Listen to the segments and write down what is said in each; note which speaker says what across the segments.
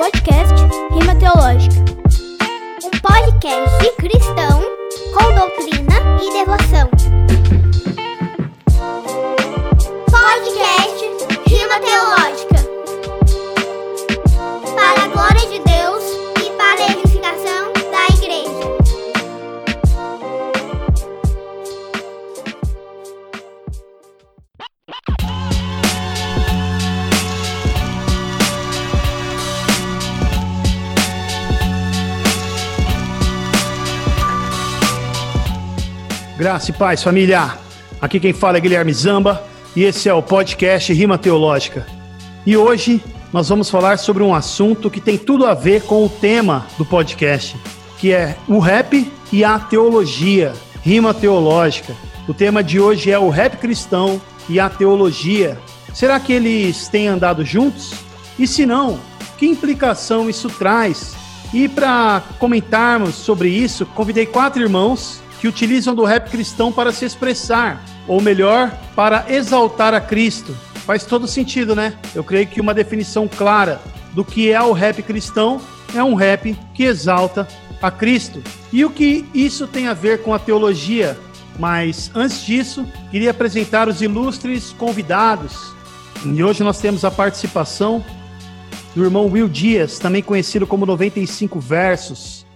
Speaker 1: podcast Rima Teológica. Um podcast cristão com doutrina e devoção.
Speaker 2: Graça e paz, família. Aqui quem fala é Guilherme Zamba e esse é o podcast Rima Teológica. E hoje nós vamos falar sobre um assunto que tem tudo a ver com o tema do podcast, que é o rap e a teologia, rima teológica. O tema de hoje é o rap cristão e a teologia. Será que eles têm andado juntos? E se não, que implicação isso traz? E para comentarmos sobre isso, convidei quatro irmãos que utilizam do rap cristão para se expressar, ou melhor, para exaltar a Cristo. Faz todo sentido, né? Eu creio que uma definição clara do que é o rap cristão é um rap que exalta a Cristo. E o que isso tem a ver com a teologia? Mas antes disso, queria apresentar os ilustres convidados. E hoje nós temos a participação do irmão Will Dias, também conhecido como 95 Versos.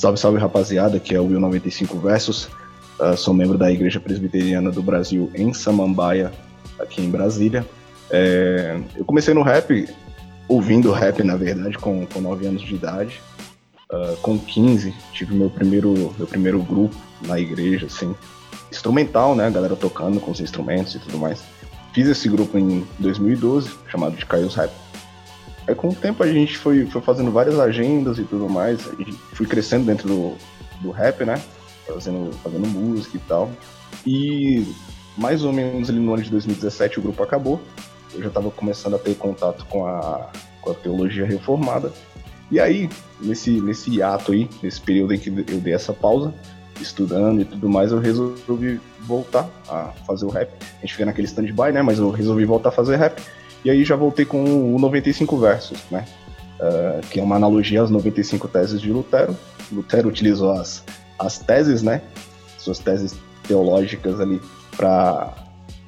Speaker 3: Salve, salve rapaziada, que é o Will 95 Versos. Uh, sou membro da Igreja Presbiteriana do Brasil em Samambaia, aqui em Brasília. É, eu comecei no rap, ouvindo rap, na verdade, com, com 9 anos de idade. Uh, com 15, tive meu primeiro, meu primeiro grupo na igreja, assim, instrumental, né? A galera tocando com os instrumentos e tudo mais. Fiz esse grupo em 2012, chamado de Caios Rap. Aí com o tempo a gente foi, foi fazendo várias agendas e tudo mais, e fui crescendo dentro do, do rap, né? Fazendo, fazendo música e tal. E mais ou menos ali no ano de 2017 o grupo acabou. Eu já estava começando a ter contato com a, com a teologia reformada. E aí, nesse, nesse hiato aí, nesse período em que eu dei essa pausa, estudando e tudo mais, eu resolvi voltar a fazer o rap. A gente fica naquele stand-by, né? Mas eu resolvi voltar a fazer rap. E aí já voltei com o 95 Versos, né? Uh, que é uma analogia às 95 teses de Lutero. Lutero utilizou as, as teses, né? Suas teses teológicas ali para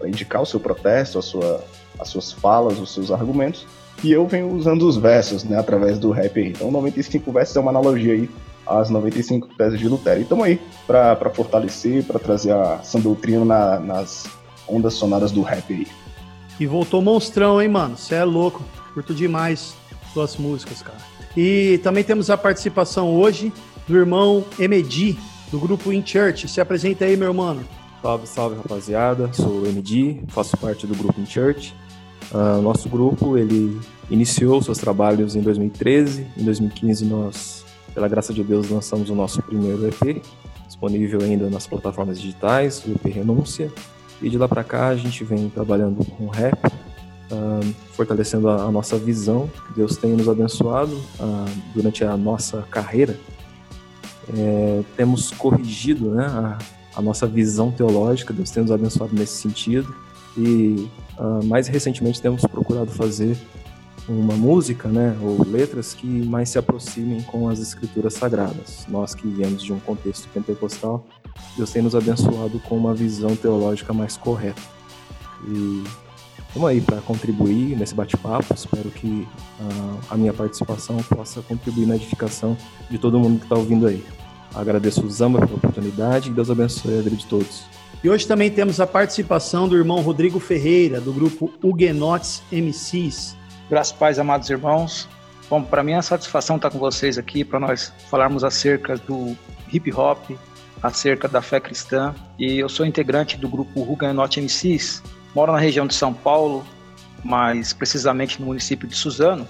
Speaker 3: indicar o seu protesto, a sua, as suas falas, os seus argumentos. E eu venho usando os versos, né? Através do rap aí. Então, 95 Versos é uma analogia aí às 95 teses de Lutero. E estamos aí para fortalecer, para trazer a sã doutrina na, nas ondas sonoras do rap aí.
Speaker 2: E voltou monstrão, hein, mano? Você é louco. Curto demais suas músicas, cara. E também temos a participação hoje do irmão Emedi, do grupo In Church. Se apresenta aí, meu irmão.
Speaker 4: Salve, salve, rapaziada. Sou o Emedi, faço parte do grupo In Church. Uh, nosso grupo, ele iniciou seus trabalhos em 2013. Em 2015, nós, pela graça de Deus, lançamos o nosso primeiro EP, disponível ainda nas plataformas digitais, o EP Renúncia. E de lá para cá a gente vem trabalhando com rap, uh, fortalecendo a, a, nossa visão. Deus tem nos abençoado uh, durante a nossa carreira. É, temos corrigido né, a, a, nossa visão teológica, Deus tem nos abençoado nesse sentido. E uh, mais recentemente temos procurado fazer uma música, né, ou letras que mais se aproximem com as escrituras sagradas. Nós que viemos de um contexto pentecostal, Deus tem nos abençoado com uma visão teológica mais correta. E vamos aí para contribuir nesse bate-papo. Espero que uh, a minha participação possa contribuir na edificação de todo mundo que está ouvindo aí. Agradeço o Zamba pela oportunidade e Deus abençoe a vida de todos.
Speaker 2: E hoje também temos a participação do irmão Rodrigo Ferreira, do grupo Huguenotes MCs.
Speaker 5: Graças pais, amados irmãos. Bom, para mim é uma satisfação estar com vocês aqui para nós falarmos acerca do hip hop, acerca da fé cristã. E eu sou integrante do grupo Huguenot MCs, moro na região de São Paulo, mais precisamente no município de Suzano.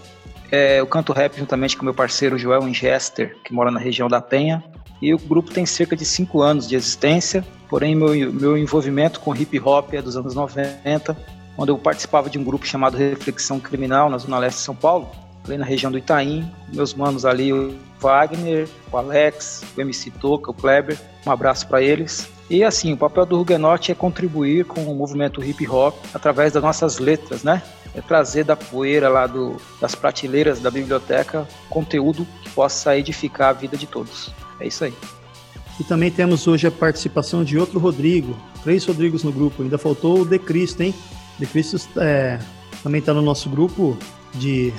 Speaker 5: É, eu canto rap juntamente com meu parceiro Joel Ingester, que mora na região da Penha. E o grupo tem cerca de cinco anos de existência, porém meu, meu envolvimento com hip hop é dos anos 90, quando eu participava de um grupo chamado Reflexão Criminal na Zona Leste de São Paulo, ali na região do Itaim, meus manos ali, o Wagner, o Alex, o MC Toca, o Kleber, um abraço para eles. E assim, o papel do Huguenot é contribuir com o movimento hip hop através das nossas letras, né? é trazer da poeira lá do, das prateleiras da biblioteca conteúdo que possa edificar a vida de todos. É isso aí.
Speaker 2: E também temos hoje a participação de outro Rodrigo, três Rodrigos no grupo. Ainda faltou o De Cristo, hein? De Cristo é, também está no nosso grupo de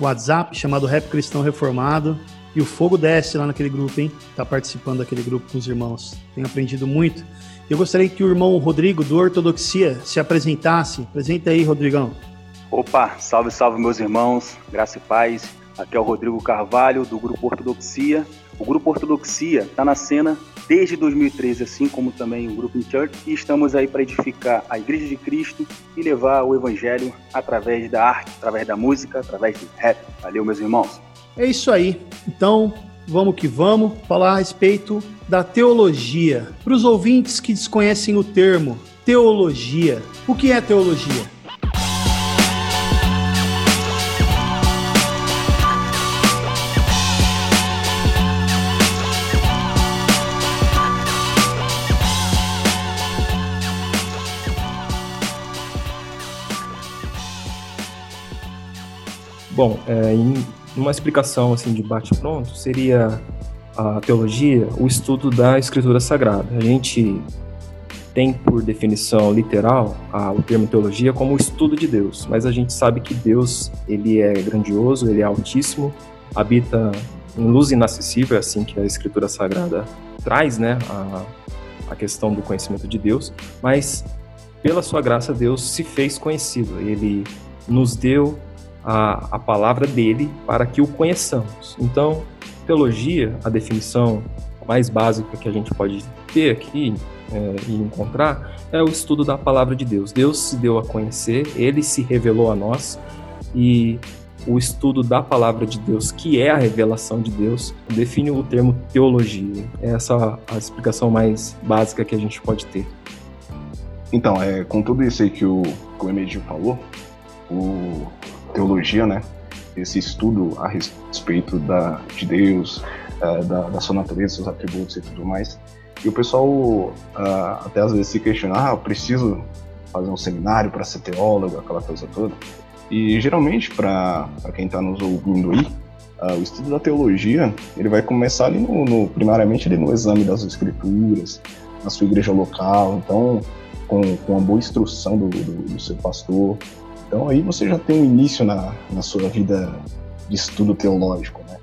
Speaker 2: WhatsApp chamado Rap Cristão Reformado. E o fogo desce lá naquele grupo, hein? Tá participando daquele grupo com os irmãos. Tenho aprendido muito. Eu gostaria que o irmão Rodrigo, do Ortodoxia, se apresentasse. Apresenta aí, Rodrigão.
Speaker 6: Opa, salve, salve, meus irmãos. Graça e paz. Aqui é o Rodrigo Carvalho, do Grupo Ortodoxia. O Grupo Ortodoxia está na cena desde 2013, assim como também o Grupo Church, e estamos aí para edificar a Igreja de Cristo e levar o Evangelho através da arte, através da música, através do rap. Valeu, meus irmãos.
Speaker 2: É isso aí. Então, vamos que vamos falar a respeito da teologia. Para os ouvintes que desconhecem o termo teologia, o que é teologia?
Speaker 4: Bom, é, em uma explicação assim de bate-pronto seria a teologia o estudo da Escritura Sagrada. A gente tem por definição literal a, o termo teologia como o estudo de Deus, mas a gente sabe que Deus ele é grandioso, ele é altíssimo, habita em luz inacessível, é assim que a Escritura Sagrada traz, né, a, a questão do conhecimento de Deus, mas pela sua graça Deus se fez conhecido, ele nos deu a, a palavra dele para que o conheçamos. Então, teologia, a definição mais básica que a gente pode ter aqui é, e encontrar é o estudo da palavra de Deus. Deus se deu a conhecer, ele se revelou a nós e o estudo da palavra de Deus, que é a revelação de Deus, define o termo teologia. É essa a explicação mais básica que a gente pode ter.
Speaker 3: Então, é, com tudo isso aí que o, que o falou, o, teologia, né? Esse estudo a respeito da, de Deus, uh, da, da, sua natureza, seus atributos e tudo mais. E o pessoal uh, até às vezes se questiona, ah, eu preciso fazer um seminário para ser teólogo, aquela coisa toda. E geralmente, para quem está nos ouvindo aí, uh, o estudo da teologia ele vai começar ali no, no, primariamente ali no exame das escrituras, na sua igreja local, então com, com uma boa instrução do, do, do seu pastor, então aí você já tem um início na, na sua vida de estudo teológico, né?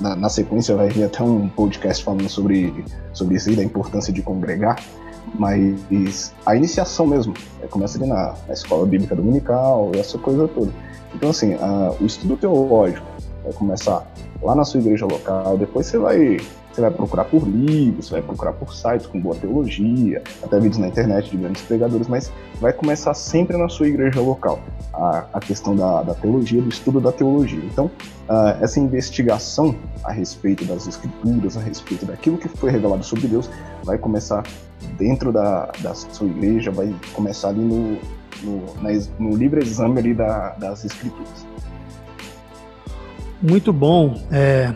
Speaker 3: Na, na sequência vai vir até um podcast falando sobre, sobre isso aí, da importância de congregar, mas a iniciação mesmo, é, começa ali na, na escola bíblica dominical, essa coisa toda. Então assim, a, o estudo teológico vai começar lá na sua igreja local, depois você vai você vai procurar por livros, você vai procurar por sites com boa teologia, até vídeos na internet de grandes pregadores, mas vai começar sempre na sua igreja local, a, a questão da, da, teologia, do estudo da teologia. Então, uh, essa investigação a respeito das escrituras, a respeito daquilo que foi revelado sobre Deus, vai começar dentro da, da sua igreja, vai começar ali no, no, no livre exame ali da, das escrituras.
Speaker 2: Muito bom. É,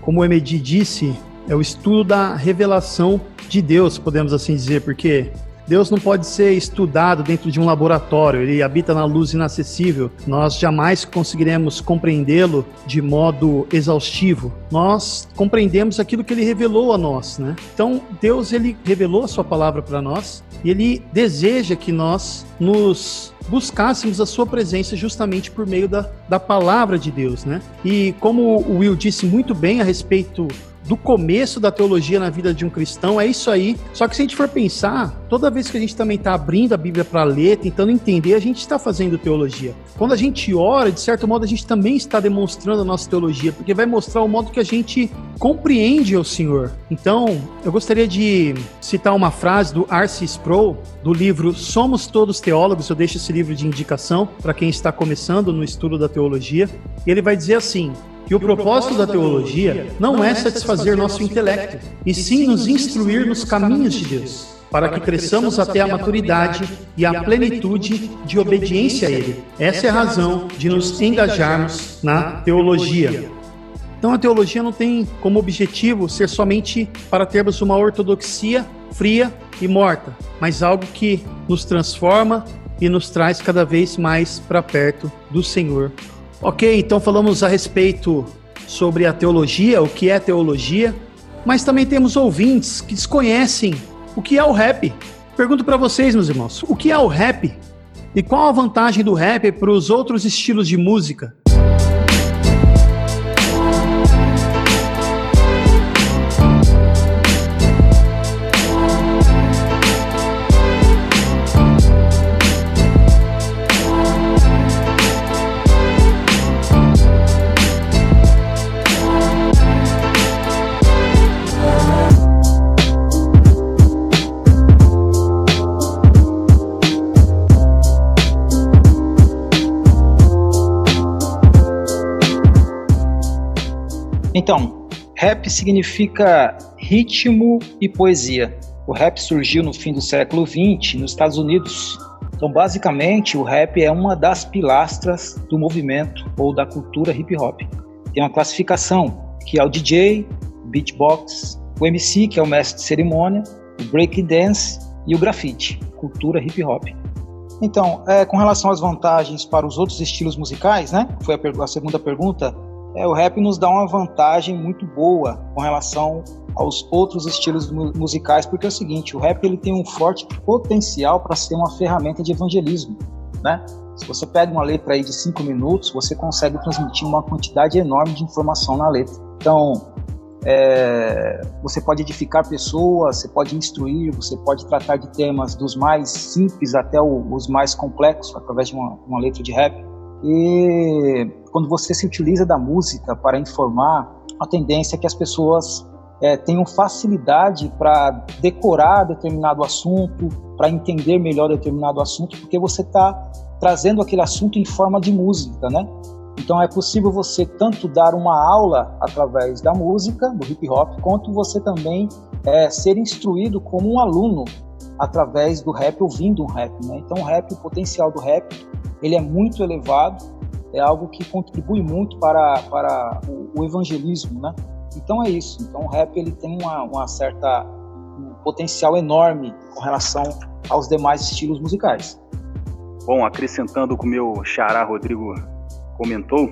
Speaker 2: como o Emedi disse, é o estudo da revelação de Deus, podemos assim dizer, porque Deus não pode ser estudado dentro de um laboratório, ele habita na luz inacessível. Nós jamais conseguiremos compreendê-lo de modo exaustivo. Nós compreendemos aquilo que ele revelou a nós, né? Então, Deus ele revelou a sua palavra para nós e ele deseja que nós nos buscássemos a sua presença justamente por meio da, da palavra de Deus, né? E como o Will disse muito bem a respeito do começo da teologia na vida de um cristão, é isso aí. Só que se a gente for pensar, toda vez que a gente também está abrindo a Bíblia para ler, tentando entender, a gente está fazendo teologia. Quando a gente ora, de certo modo, a gente também está demonstrando a nossa teologia, porque vai mostrar o modo que a gente compreende o Senhor. Então, eu gostaria de citar uma frase do R.C. Sproul, do livro Somos Todos Teólogos. Eu deixo esse livro de indicação para quem está começando no estudo da teologia. E ele vai dizer assim: que o propósito da teologia não é satisfazer nosso intelecto, e sim nos instruir nos caminhos de Deus, para que cresçamos até a maturidade e a plenitude de obediência a Ele. Essa é a razão de nos engajarmos na teologia. Então a teologia não tem como objetivo ser somente para termos uma ortodoxia fria e morta, mas algo que nos transforma e nos traz cada vez mais para perto do Senhor. Ok, então falamos a respeito sobre a teologia, o que é teologia, mas também temos ouvintes que desconhecem o que é o rap. Pergunto para vocês, meus irmãos, o que é o rap? E qual a vantagem do rap para os outros estilos de música?
Speaker 5: Então, rap significa ritmo e poesia. O rap surgiu no fim do século XX nos Estados Unidos. Então, basicamente, o rap é uma das pilastras do movimento ou da cultura hip hop. Tem uma classificação que é o DJ, beatbox, o MC, que é o mestre de cerimônia, o break dance e o grafite, cultura hip hop. Então, é, com relação às vantagens para os outros estilos musicais, né? Foi a, a segunda pergunta é, o rap nos dá uma vantagem muito boa com relação aos outros estilos musicais, porque é o seguinte, o rap ele tem um forte potencial para ser uma ferramenta de evangelismo, né? Se você pega uma letra aí de cinco minutos, você consegue transmitir uma quantidade enorme de informação na letra. Então, é, você pode edificar pessoas, você pode instruir, você pode tratar de temas dos mais simples até os mais complexos através de uma, uma letra de rap. E quando você se utiliza da música para informar, a tendência é que as pessoas é, tenham facilidade para decorar determinado assunto, para entender melhor determinado assunto, porque você está trazendo aquele assunto em forma de música, né? Então é possível você tanto dar uma aula através da música, do hip hop, quanto você também é, ser instruído como um aluno através do rap, ouvindo um rap, né? Então o rap, o potencial do rap ele é muito elevado, é algo que contribui muito para, para o, o evangelismo, né? Então é isso. Então o rap ele tem uma, uma certa um potencial enorme com relação aos demais estilos musicais.
Speaker 6: Bom, acrescentando o que o meu xará Rodrigo comentou,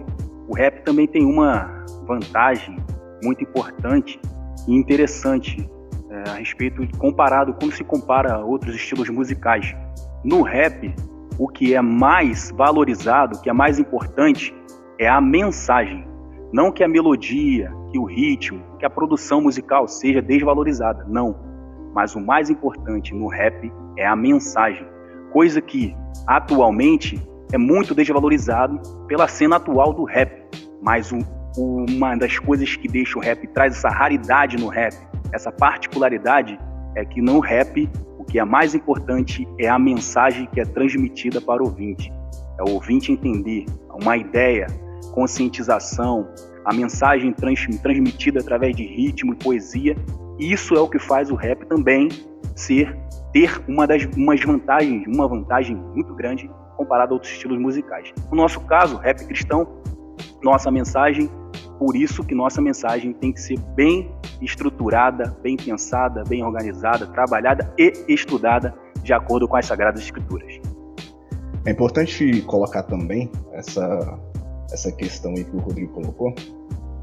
Speaker 6: o rap também tem uma vantagem muito importante e interessante é, a respeito comparado quando se compara a outros estilos musicais. No rap, o que é mais valorizado, o que é mais importante, é a mensagem. Não que a melodia, que o ritmo, que a produção musical seja desvalorizada. Não. Mas o mais importante no rap é a mensagem. Coisa que atualmente é muito desvalorizado pela cena atual do rap. Mas o, uma das coisas que deixa o rap, traz essa raridade no rap, essa particularidade, é que no rap o que é mais importante é a mensagem que é transmitida para o ouvinte. É o ouvinte entender uma ideia, conscientização, a mensagem trans, transmitida através de ritmo e poesia. Isso é o que faz o rap também ser ter uma das umas vantagens, uma vantagem muito grande comparado a outros estilos musicais. No nosso caso, rap cristão, nossa mensagem por isso que nossa mensagem tem que ser bem estruturada, bem pensada, bem organizada, trabalhada e estudada de acordo com as Sagradas Escrituras.
Speaker 3: É importante colocar também essa, essa questão aí que o Rodrigo colocou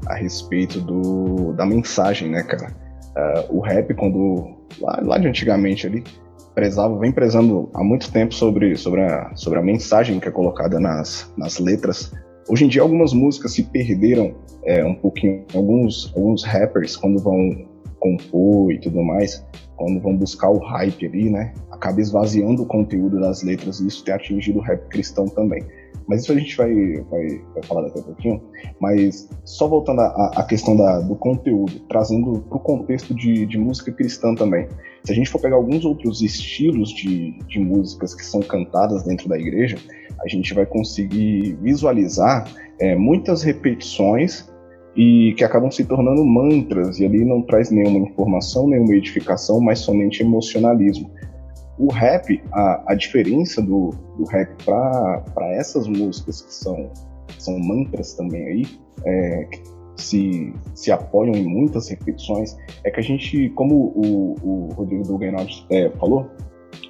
Speaker 3: a respeito do, da mensagem, né, cara? Uh, o rap, quando lá, lá de antigamente ali, prezava, vem prezando há muito tempo sobre, sobre, a, sobre a mensagem que é colocada nas, nas letras Hoje em dia, algumas músicas se perderam é, um pouquinho. Alguns, alguns rappers, quando vão compor e tudo mais, quando vão buscar o hype ali, né? Acaba esvaziando o conteúdo das letras e isso tem atingido o rap cristão também. Mas isso a gente vai, vai, vai falar daqui a pouquinho. Mas só voltando à, questão da, do conteúdo, trazendo para o contexto de, de música cristã também. Se a gente for pegar alguns outros estilos de, de músicas que são cantadas dentro da igreja, a gente vai conseguir visualizar é, muitas repetições e que acabam se tornando mantras, e ali não traz nenhuma informação, nenhuma edificação, mas somente emocionalismo. O rap, a, a diferença do, do rap para essas músicas que são, são mantras também aí, é, que se, se apoiam em muitas repetições, é que a gente, como o, o Rodrigo Duguenot é, falou,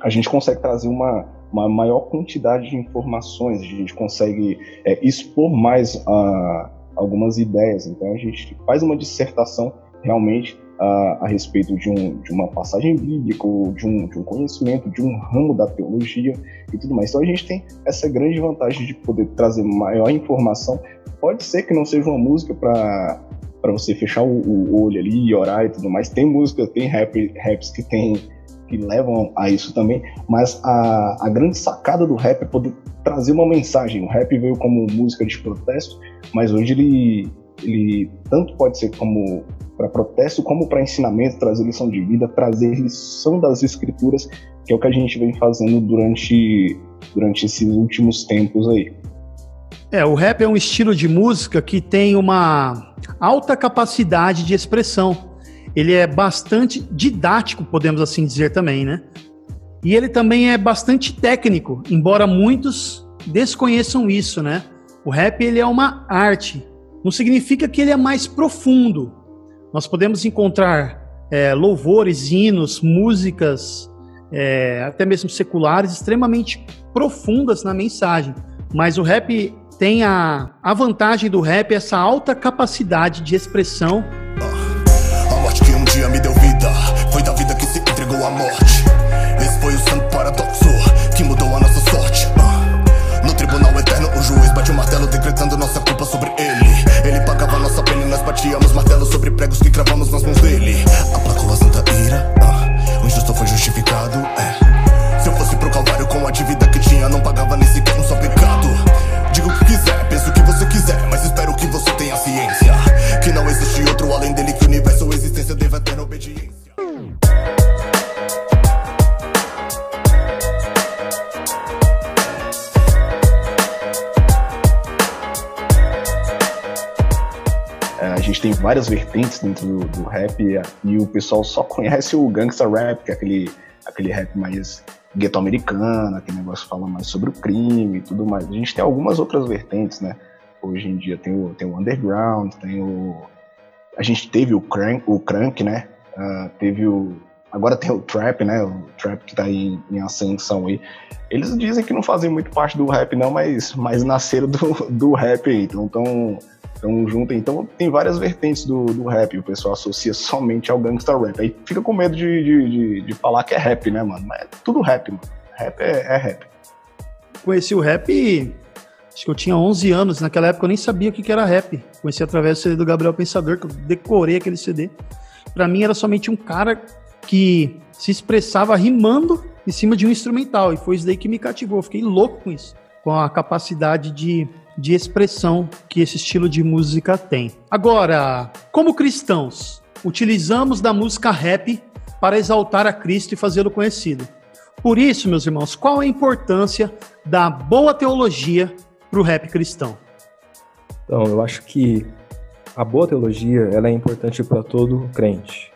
Speaker 3: a gente consegue trazer uma, uma maior quantidade de informações, a gente consegue é, expor mais uh, algumas ideias. Então a gente faz uma dissertação realmente uh, a respeito de, um, de, uma passagem bíblica, ou de um, de um conhecimento, de um ramo da teologia e tudo mais. Então a gente tem essa grande vantagem de poder trazer maior informação. Pode ser que não seja uma música para para você fechar o, o, olho ali e orar e tudo mais. Tem música, tem rap, raps que tem que levam a isso também, mas a, a grande sacada do rap é poder trazer uma mensagem. O rap veio como música de protesto, mas hoje ele, ele tanto pode ser como para protesto como para ensinamento, trazer lição de vida, trazer lição das escrituras, que é o que a gente vem fazendo durante, durante esses últimos tempos aí.
Speaker 2: É, o rap é um estilo de música que tem uma alta capacidade de expressão ele é bastante didático, podemos assim dizer também, né? E ele também é bastante técnico, embora muitos desconheçam isso, né? O rap ele é uma arte, não significa que ele é mais profundo. Nós podemos encontrar é, louvores, hinos, músicas, é, até mesmo seculares, extremamente profundas na mensagem. Mas o rap tem a, a vantagem do rap, essa alta capacidade de expressão
Speaker 7: dia me deu vida. Foi da vida que se entregou à morte. Esse foi o santo paradoxo que mudou a nossa sorte. Uh. No tribunal eterno, o juiz bate o martelo, decretando nossa culpa sobre ele. Ele pagava nossa pena e nós batíamos martelo sobre pregos que cravamos nas mãos dele. Aplacou a santa ira, uh. o injusto foi justificado. É. Se eu fosse pro Calvário com a dívida que tinha, não pagava obediência.
Speaker 3: É, a gente tem várias vertentes dentro do, do rap e, e, o pessoal só conhece o gangsta rap, que é aquele, aquele rap mais gueto americano, aquele negócio fala mais sobre o crime e tudo mais. A gente tem algumas outras vertentes, né? Hoje em dia tem o, tem o underground, tem o. A gente teve o crank, o crank né? Uh, teve o. Agora tem o trap, né? O trap que tá em, em ascensão aí. Eles dizem que não fazem muito parte do rap, não, mas, mas nasceram do, do rap aí. Então tão, tão junto. Então tem várias vertentes do, do rap. O pessoal associa somente ao gangsta rap. Aí fica com medo de, de, de, de falar que é rap, né, mano? Mas é tudo rap, mano. Rap é, é rap.
Speaker 2: Conheci o rap Acho que eu tinha 11 anos, naquela época eu nem sabia o que era rap. Conheci através do CD do Gabriel Pensador, que eu decorei aquele CD. Para mim era somente um cara que se expressava rimando em cima de um instrumental, e foi isso daí que me cativou. Fiquei louco com isso, com a capacidade de, de expressão que esse estilo de música tem. Agora, como cristãos, utilizamos da música rap para exaltar a Cristo e fazê-lo conhecido. Por isso, meus irmãos, qual a importância da boa teologia para o rap cristão?
Speaker 4: Então, eu acho que a boa teologia ela é importante para todo crente,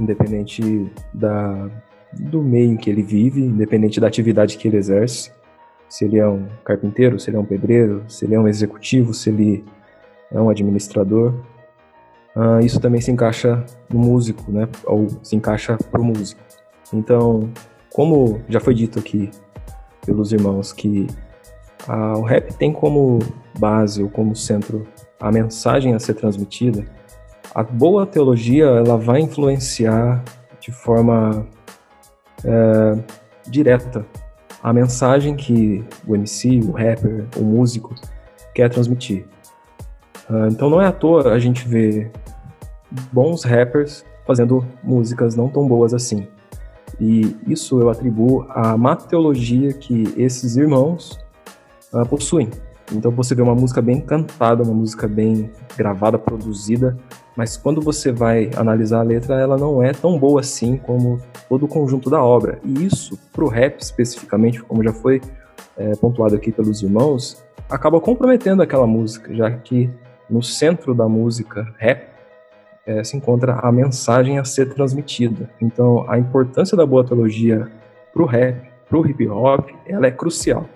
Speaker 4: independente da, do meio em que ele vive, independente da atividade que ele exerce. Se ele é um carpinteiro, se ele é um pedreiro, se ele é um executivo, se ele é um administrador. Uh, isso também se encaixa no músico, né? Ou se encaixa para o músico. Então, como já foi dito aqui pelos irmãos que ah, o rap tem como base ou como centro a mensagem a ser transmitida. A boa teologia ela vai influenciar de forma é, direta a mensagem que o MC, o rapper, o músico quer transmitir. Ah, então não é à toa a gente ver bons rappers fazendo músicas não tão boas assim. E isso eu atribuo à má teologia que esses irmãos uh, possuem. Então você vê uma música bem cantada, uma música bem gravada, produzida, mas quando você vai analisar a letra, ela não é tão boa assim como todo o conjunto da obra. E isso, pro rap especificamente, como já foi é, pontuado aqui pelos irmãos, acaba comprometendo aquela música, já que no centro da música rap é, se encontra a mensagem a ser transmitida. Então, a importância da boa teologia pro rap, pro hip hop, ela é crucial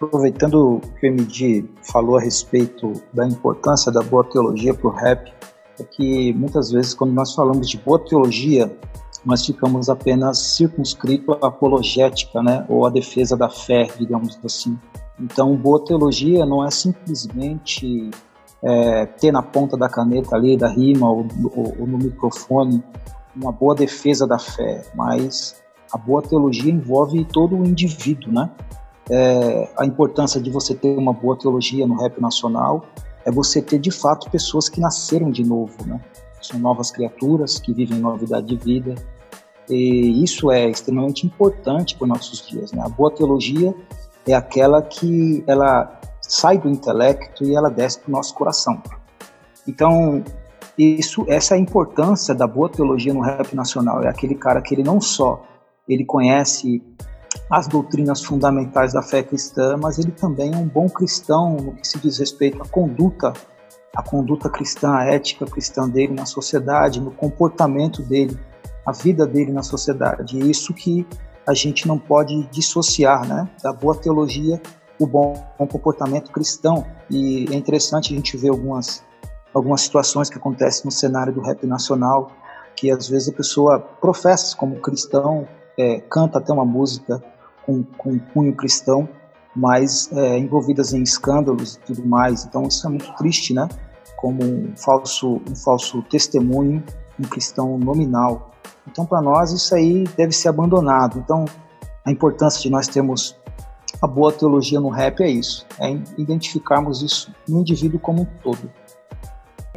Speaker 5: aproveitando que o MD falou a respeito da importância da boa teologia para o rap, é que muitas vezes quando nós falamos de boa teologia, nós ficamos apenas circunscrito à apologética, né, ou à defesa da fé, digamos assim. Então, boa teologia não é simplesmente é, ter na ponta da caneta ali, da rima ou, ou, ou no microfone, uma boa defesa da fé, mas a boa teologia envolve todo o indivíduo, né? É, a importância de você ter uma boa teologia no rap nacional é você ter de fato pessoas que nasceram de novo, né? São novas criaturas que vivem novidade de vida. E isso é extremamente importante para os nossos dias, né? A boa teologia é aquela que ela sai do intelecto e ela desce para o nosso coração. Então, isso, essa é a importância da boa teologia no rap nacional. É aquele cara que ele não só ele conhece as doutrinas fundamentais da fé cristã, mas ele também é um bom cristão no que se diz respeito à conduta, a conduta cristã, a ética cristã dele na sociedade, no comportamento dele, a vida dele na sociedade. E isso que a gente não pode dissociar, né, da boa teologia, o bom comportamento cristão. E é interessante a gente ver algumas algumas situações que acontecem no cenário do rap nacional, que às vezes a pessoa professa como cristão, é, canta até uma música com, com cunho cristão, mas é, envolvidas em escândalos e tudo mais. Então isso é muito triste, né? Como um falso, um falso testemunho, um cristão nominal. Então para nós isso aí deve ser abandonado. Então a importância de nós termos a boa teologia no rap é isso, é identificarmos isso no indivíduo como um todo.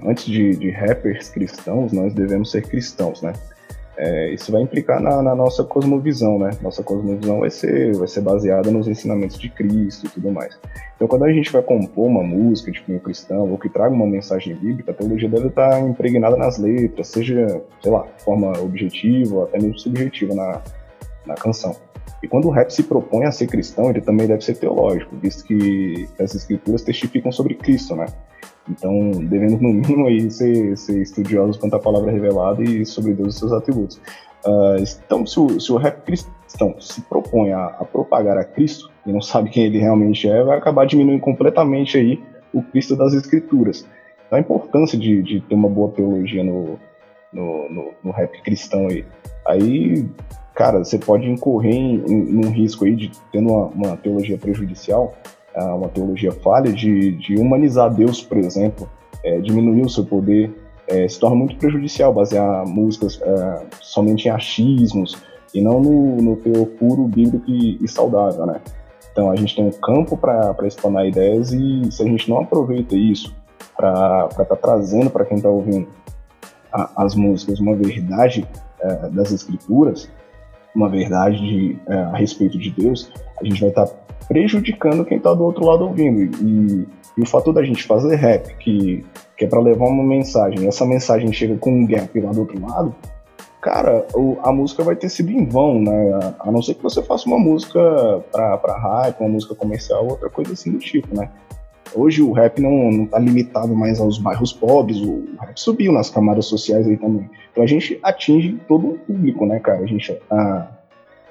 Speaker 3: Antes de, de rappers cristãos, nós devemos ser cristãos, né? É, isso vai implicar na, na, nossa cosmovisão, né? Nossa cosmovisão vai ser, vai ser baseada nos ensinamentos de Cristo e tudo mais. Então, quando a gente vai compor uma música de cunho cristão ou que traga uma mensagem bíblica, a teologia deve estar impregnada nas letras, seja, sei lá, de forma objetiva ou até mesmo subjetiva na, na canção. E quando o rap se propõe a ser cristão, ele também deve ser teológico, visto que as escrituras testificam sobre Cristo, né? Então, devemos, no mínimo, aí, ser, ser estudiosos quanto à palavra revelada e sobre Deus e seus atributos. Uh, então, se o, se o rap cristão se propõe a, a, propagar a Cristo e não sabe quem ele realmente é, vai acabar diminuindo completamente aí o Cristo das Escrituras. Então, a importância de, de ter uma boa teologia no, no, no, no rap cristão aí. Aí, cara, você pode incorrer em, em, num risco aí de tendo uma, uma teologia prejudicial, uma teologia falha de, de humanizar Deus, por exemplo, é, diminuir o seu poder, é, se torna muito prejudicial basear músicas é, somente em achismos e não no, no teor puro, bíblico e, e, saudável, né? Então a gente tem um campo para explanar ideias e se a gente não aproveita isso para estar tá trazendo para quem está ouvindo a, as músicas uma verdade é, das escrituras, uma verdade de, é, a respeito de Deus, a gente vai estar tá prejudicando quem está do outro lado ouvindo. E, e, o fato da gente fazer rap, que, que é para levar uma mensagem, e essa mensagem chega com um gap lá do outro lado, cara, o, a música vai ter sido em vão, né? A não ser que você faça uma música para hype, uma música comercial, outra coisa assim do tipo, né? Hoje o rap não, não tá limitado mais aos bairros pobres, o rap subiu nas camadas sociais aí também. Então a gente atinge todo o público, né, cara? A gente a,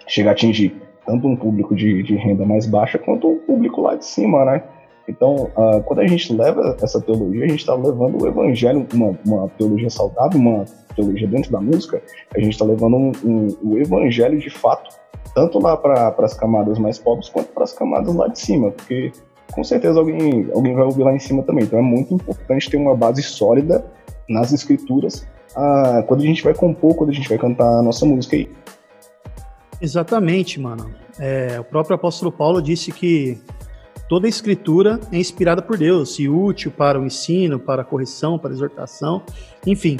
Speaker 3: chega a atingir tanto um público de, de renda mais baixa quanto um público lá de cima, né? Então, uh, quando a gente leva essa teologia, a gente está levando o evangelho, uma, uma, teologia saudável, uma teologia dentro da música, a gente está levando um, um, o evangelho de fato, tanto lá para as camadas mais pobres quanto para as camadas lá de cima, porque com certeza alguém, alguém vai ouvir lá em cima também. Então é muito importante ter uma base sólida nas escrituras uh, quando a gente vai compor, quando a gente vai cantar a nossa música aí.
Speaker 2: Exatamente, mano. É, o próprio apóstolo Paulo disse que toda a escritura é inspirada por Deus e útil para o ensino, para a correção, para a exortação, enfim.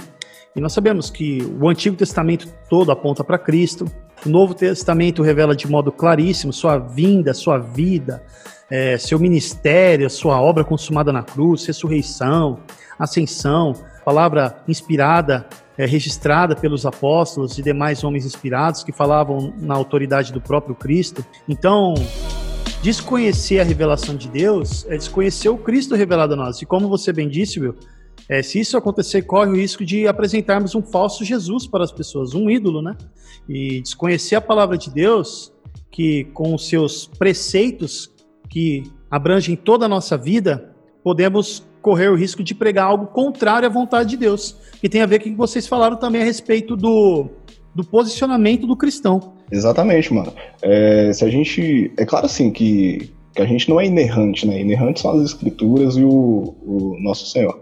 Speaker 2: E nós sabemos que o Antigo Testamento todo aponta para Cristo, o Novo Testamento revela de modo claríssimo sua vinda, sua vida, é, seu ministério, sua obra consumada na cruz, ressurreição, ascensão, palavra inspirada é, registrada pelos apóstolos e demais homens inspirados que falavam na autoridade do próprio Cristo. Então, desconhecer a revelação de Deus é desconhecer o Cristo revelado a nós. E como você bem disse, Will, é, se isso acontecer, corre o risco de apresentarmos um falso Jesus para as pessoas, um ídolo, né? E desconhecer a palavra de Deus, que com os seus preceitos que abrangem toda a nossa vida, podemos correr o risco de pregar algo contrário à vontade de Deus. E tem a ver com o que vocês falaram também a respeito do, do posicionamento do cristão.
Speaker 3: Exatamente, mano. É, se a gente. É claro assim que, que a gente não é inerrante, né? Inerrante são as escrituras e o, o nosso Senhor.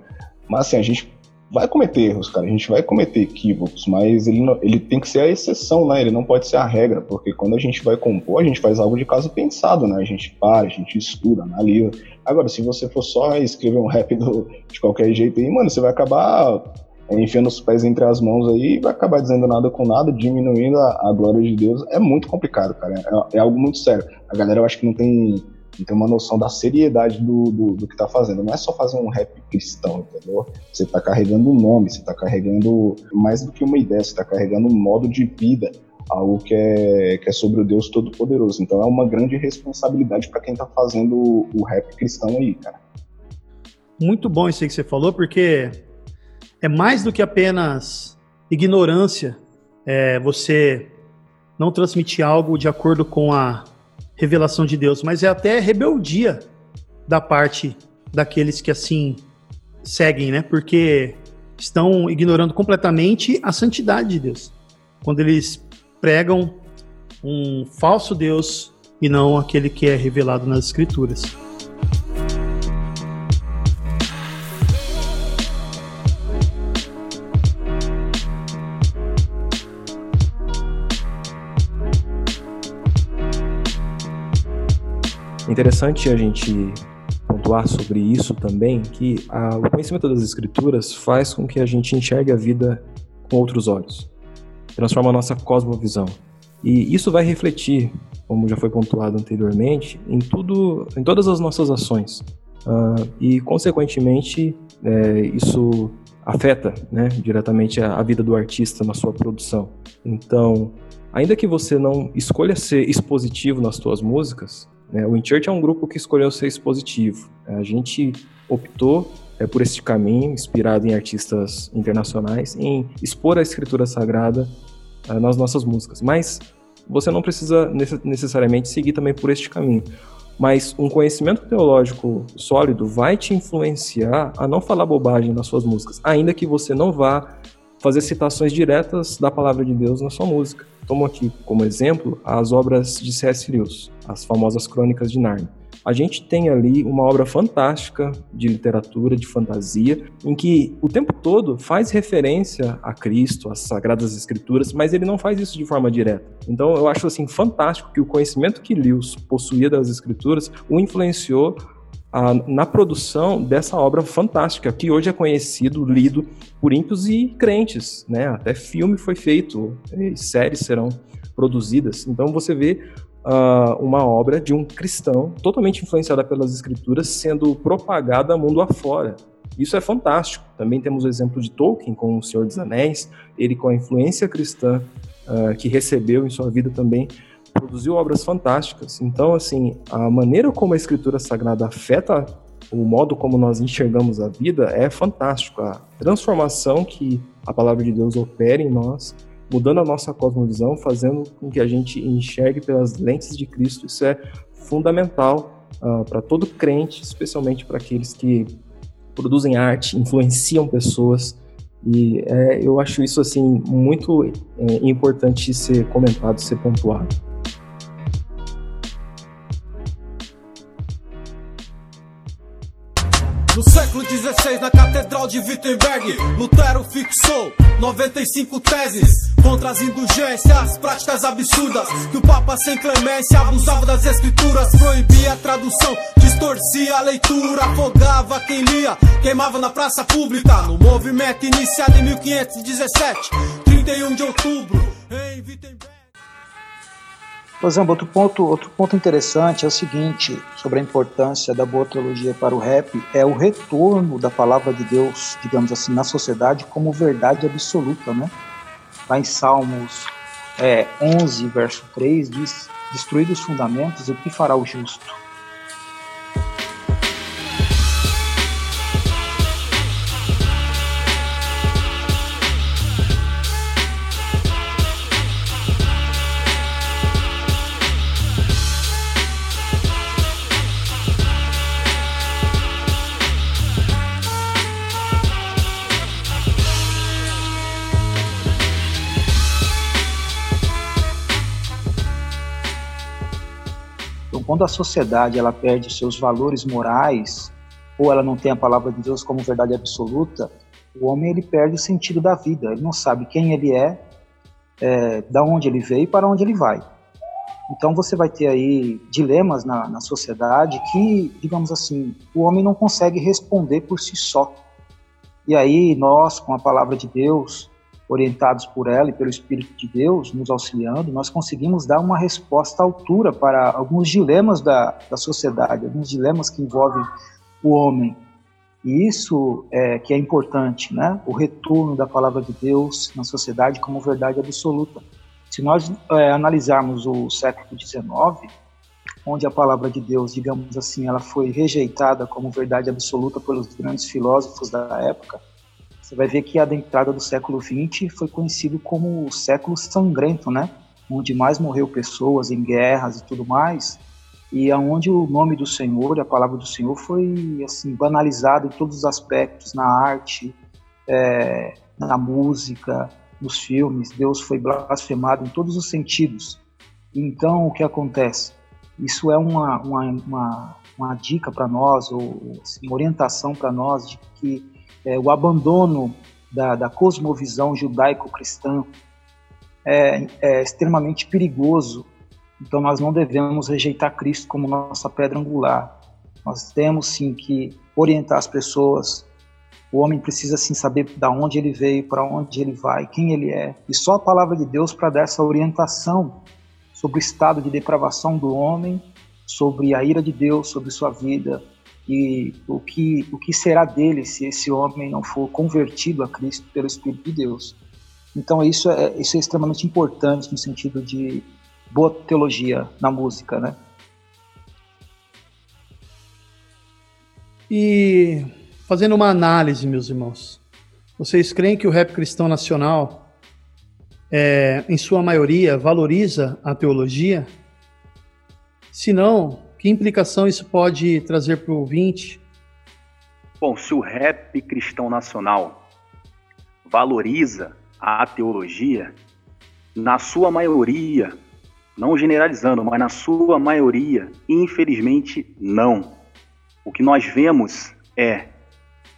Speaker 3: Mas assim, a gente vai cometer erros, cara. A gente vai cometer equívocos, mas ele, não, ele tem que ser a exceção, né? Ele não pode ser a regra, porque quando a gente vai compor, a gente faz algo de caso pensado, né? A gente para, a gente estuda, analisa. Agora, se você for só escrever um rap do, de qualquer jeito aí, mano, você vai acabar é, enfiando os pés entre as mãos aí e vai acabar dizendo nada com nada, diminuindo a, a glória de Deus. É muito complicado, cara. É, é algo muito sério. A galera, eu acho que não tem e ter uma noção da seriedade do, do, do que está fazendo. Não é só fazer um rap cristão, entendeu? Você está carregando um nome, você está carregando mais do que uma ideia, você está carregando um modo de vida, algo que é, que é sobre o Deus Todo-Poderoso. Então é uma grande responsabilidade para quem está fazendo o, o rap cristão aí, cara.
Speaker 2: Muito bom isso aí que você falou, porque é mais do que apenas ignorância é, você não transmitir algo de acordo com a revelação de Deus, mas é até rebeldia da parte daqueles que assim seguem, né? Porque estão ignorando completamente a santidade de Deus. Quando eles pregam um falso Deus e não aquele que é revelado nas Escrituras.
Speaker 4: Interessante a gente pontuar sobre isso também, que a, o conhecimento das escrituras faz com que a gente enxergue a vida com outros olhos, transforma a nossa cosmovisão. E isso vai refletir, como já foi pontuado anteriormente, em tudo, em todas as nossas ações. Uh, e, consequentemente, é, isso afeta né, diretamente a, a vida do artista na sua produção. Então, ainda que você não escolha ser expositivo nas suas músicas, o InChurch é um grupo que escolheu ser expositivo. A gente optou é, por este caminho, inspirado em artistas internacionais, em expor a escritura sagrada é, nas nossas músicas. Mas você não precisa necessariamente seguir também por este caminho. Mas um conhecimento teológico sólido vai te influenciar a não falar bobagem nas suas músicas, ainda que você não vá fazer citações diretas da palavra de Deus na sua música. Tomo aqui como exemplo as obras de C.S. Lewis, as famosas Crônicas de Narnia. A gente tem ali uma obra fantástica de literatura, de fantasia, em que o tempo todo faz referência a Cristo, às Sagradas Escrituras, mas ele não faz isso de forma direta. Então eu acho assim fantástico que o conhecimento que Lewis possuía das Escrituras o influenciou a, na produção dessa obra fantástica, que hoje é conhecido, lido por ímpios e crentes, né? Até filme foi feito, séries serão produzidas. Então você vê uh, uma obra de um cristão totalmente influenciada pelas escrituras sendo propagada mundo afora. Isso é fantástico. Também temos o exemplo de Tolkien com O Senhor dos Anéis, ele com a influência cristã uh, que recebeu em sua vida também produziu obras fantásticas. Então, assim, a maneira como a escritura sagrada afeta o modo como nós enxergamos a vida é fantástico. A transformação que a palavra de Deus opera em nós, mudando a nossa cosmovisão, fazendo com que a gente enxergue pelas lentes de Cristo, isso é fundamental uh, para todo crente, especialmente para aqueles que produzem arte, influenciam pessoas. E é, eu acho isso assim muito é, importante ser comentado, ser pontuado.
Speaker 8: No século XVI, na Catedral de Wittenberg, Lutero fixou 95 teses contra as indulgências, práticas absurdas. Que o Papa sem clemência abusava das escrituras, proibia a tradução, distorcia a leitura, afogava quem lia, queimava na praça pública. No movimento iniciado em 1517, 31 de outubro, em Wittenberg.
Speaker 5: Por exemplo, outro ponto, outro ponto interessante é o seguinte, sobre a importância da boa teologia para o rap, é o retorno da palavra de Deus, digamos assim, na sociedade como verdade absoluta, né? Lá em Salmos é, 11, verso 3, diz, destruídos os fundamentos, o que fará o justo? Quando a sociedade ela perde seus valores morais ou ela não tem a palavra de Deus como verdade absoluta, o homem ele perde o sentido da vida. Ele não sabe quem ele é, é da onde ele veio e para onde ele vai. Então você vai ter aí dilemas na, na sociedade que, digamos assim, o homem não consegue responder por si só. E aí nós, com a palavra de Deus, orientados por ela e pelo Espírito de Deus nos auxiliando, nós conseguimos dar uma resposta à altura para alguns dilemas da, da sociedade, alguns dilemas que envolvem o homem. E isso é que é importante, né? O retorno da palavra de Deus na sociedade como verdade absoluta. Se nós é, analisarmos o século XIX, onde a palavra de Deus, digamos assim, ela foi rejeitada como verdade absoluta pelos grandes filósofos da época, você vai ver que a entrada do século XX foi conhecido como o século sangrento, né? Onde mais morreu pessoas em guerras e tudo mais, e aonde o nome do Senhor, a palavra do Senhor foi assim banalizado em todos os aspectos, na arte, é, na música, nos filmes. Deus foi blasfemado em todos os sentidos. Então, o que acontece? Isso é uma, uma, uma, uma dica para nós, ou assim, uma orientação para nós de que é, o abandono da, da cosmovisão judaico-cristã é, é extremamente perigoso. Então nós não devemos rejeitar Cristo como nossa pedra angular. Nós temos sim que orientar as pessoas. O homem precisa sim saber da onde ele veio, para onde ele vai, quem ele é. E só a palavra de Deus para dar essa orientação sobre o estado de depravação do homem, sobre a ira de Deus sobre sua vida, e o que, o que será dele se esse homem não for convertido a Cristo pelo Espírito de Deus. Então isso é, isso é extremamente importante no sentido de boa teologia na música, né?
Speaker 2: E fazendo uma análise, meus irmãos, vocês creem que o rap cristão nacional, é, em sua maioria, valoriza a teologia? Se não, que implicação isso pode trazer para o ouvinte?
Speaker 6: Bom, se o rap cristão nacional valoriza a teologia, na sua maioria, não generalizando, mas na sua maioria, infelizmente, não. O que nós vemos é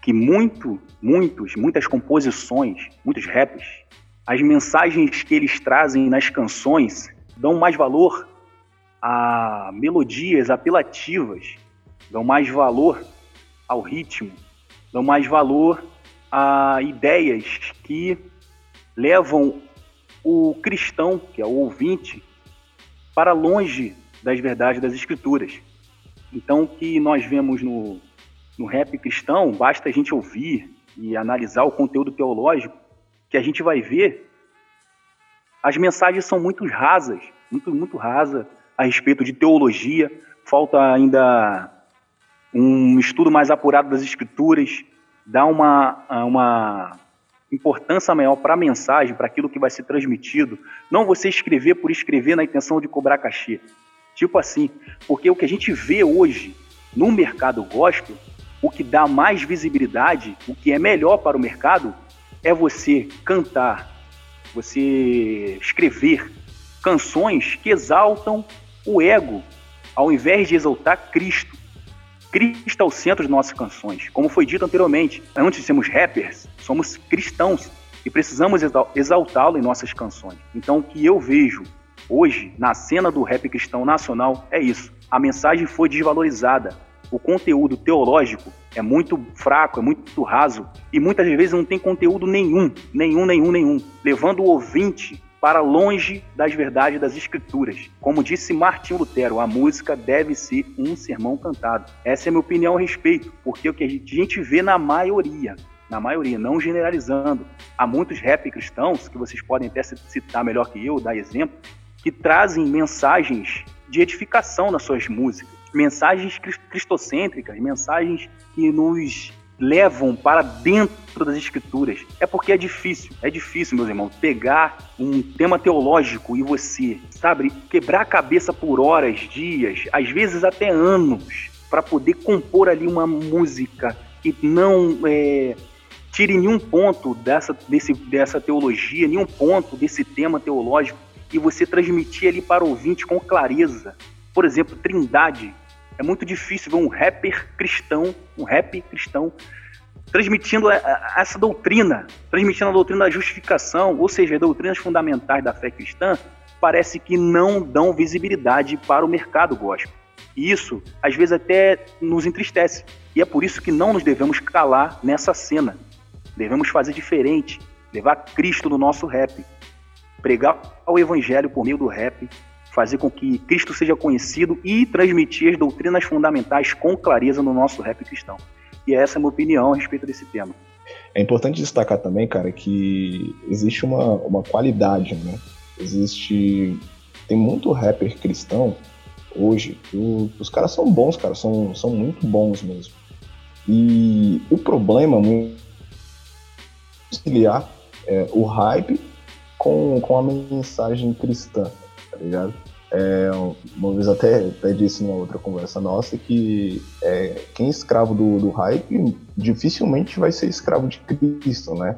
Speaker 6: que muito, muitos, muitas composições, muitos raps, as mensagens que eles trazem nas canções dão mais valor a melodias apelativas, dão mais valor ao ritmo, dão mais valor a ideias que levam o cristão, que é o ouvinte, para longe das verdades das escrituras. Então, o que nós vemos no, no rap cristão, basta a gente ouvir e analisar o conteúdo teológico, que a gente vai ver as mensagens são muito rasas, muito, muito rasas, a respeito de teologia, falta ainda um estudo mais apurado das escrituras, dar uma, uma importância maior para a mensagem, para aquilo que vai ser transmitido. Não você escrever por escrever na intenção de cobrar cachê. Tipo assim, porque o que a gente vê hoje no mercado gospel, o que dá mais visibilidade, o que é melhor para o mercado, é você cantar, você escrever canções que exaltam o ego, ao invés de exaltar Cristo. Cristo é o centro de nossas canções. Como foi dito anteriormente, antes de sermos rappers, somos cristãos e precisamos exaltá-lo em nossas canções. Então, o que eu vejo hoje na cena do rap cristão nacional é isso. A mensagem foi desvalorizada. O conteúdo teológico é muito fraco, é muito raso e muitas vezes não tem conteúdo nenhum, nenhum, nenhum, nenhum, levando o ouvinte para longe das verdades das escrituras. Como disse Martim Lutero, a música deve ser um sermão cantado. Essa é a minha opinião a respeito, porque o que a gente vê na maioria, na maioria, não generalizando, há muitos rap cristãos, que vocês podem até citar melhor que eu, dar exemplo, que trazem mensagens de edificação nas suas músicas, mensagens cristocêntricas, mensagens que nos levam para dentro das escrituras. É porque é difícil, é difícil, meus irmãos, pegar um tema teológico e você, sabe, quebrar a cabeça por horas, dias, às vezes até anos, para poder compor ali uma música que não é, tire nenhum ponto dessa, desse, dessa teologia, nenhum ponto desse tema teológico e você transmitir ali para o ouvinte com clareza, Por exemplo, Trindade. É muito difícil ver um rapper cristão, um rap cristão, transmitindo essa doutrina, transmitindo a doutrina da justificação, ou seja, as doutrinas fundamentais da fé cristã, parece que não dão visibilidade para o mercado gospel. E isso, às vezes, até nos entristece. E é por isso que não nos devemos calar nessa cena. Devemos fazer diferente, levar Cristo no nosso rap, pregar o evangelho por meio do rap, fazer com que Cristo seja conhecido e transmitir as doutrinas fundamentais com clareza no nosso rap cristão. E essa é a minha opinião a respeito desse tema.
Speaker 3: É importante destacar também, cara, que existe uma, uma qualidade, né? Existe. Tem muito rapper cristão hoje. Que os caras são bons, cara, são, são muito bons mesmo. E o problema é conciliar é, o hype com, com a mensagem cristã, ligado? É, uma vez até, até disse numa outra conversa nossa que é, quem é escravo do, do hype dificilmente vai ser escravo de Cristo, né?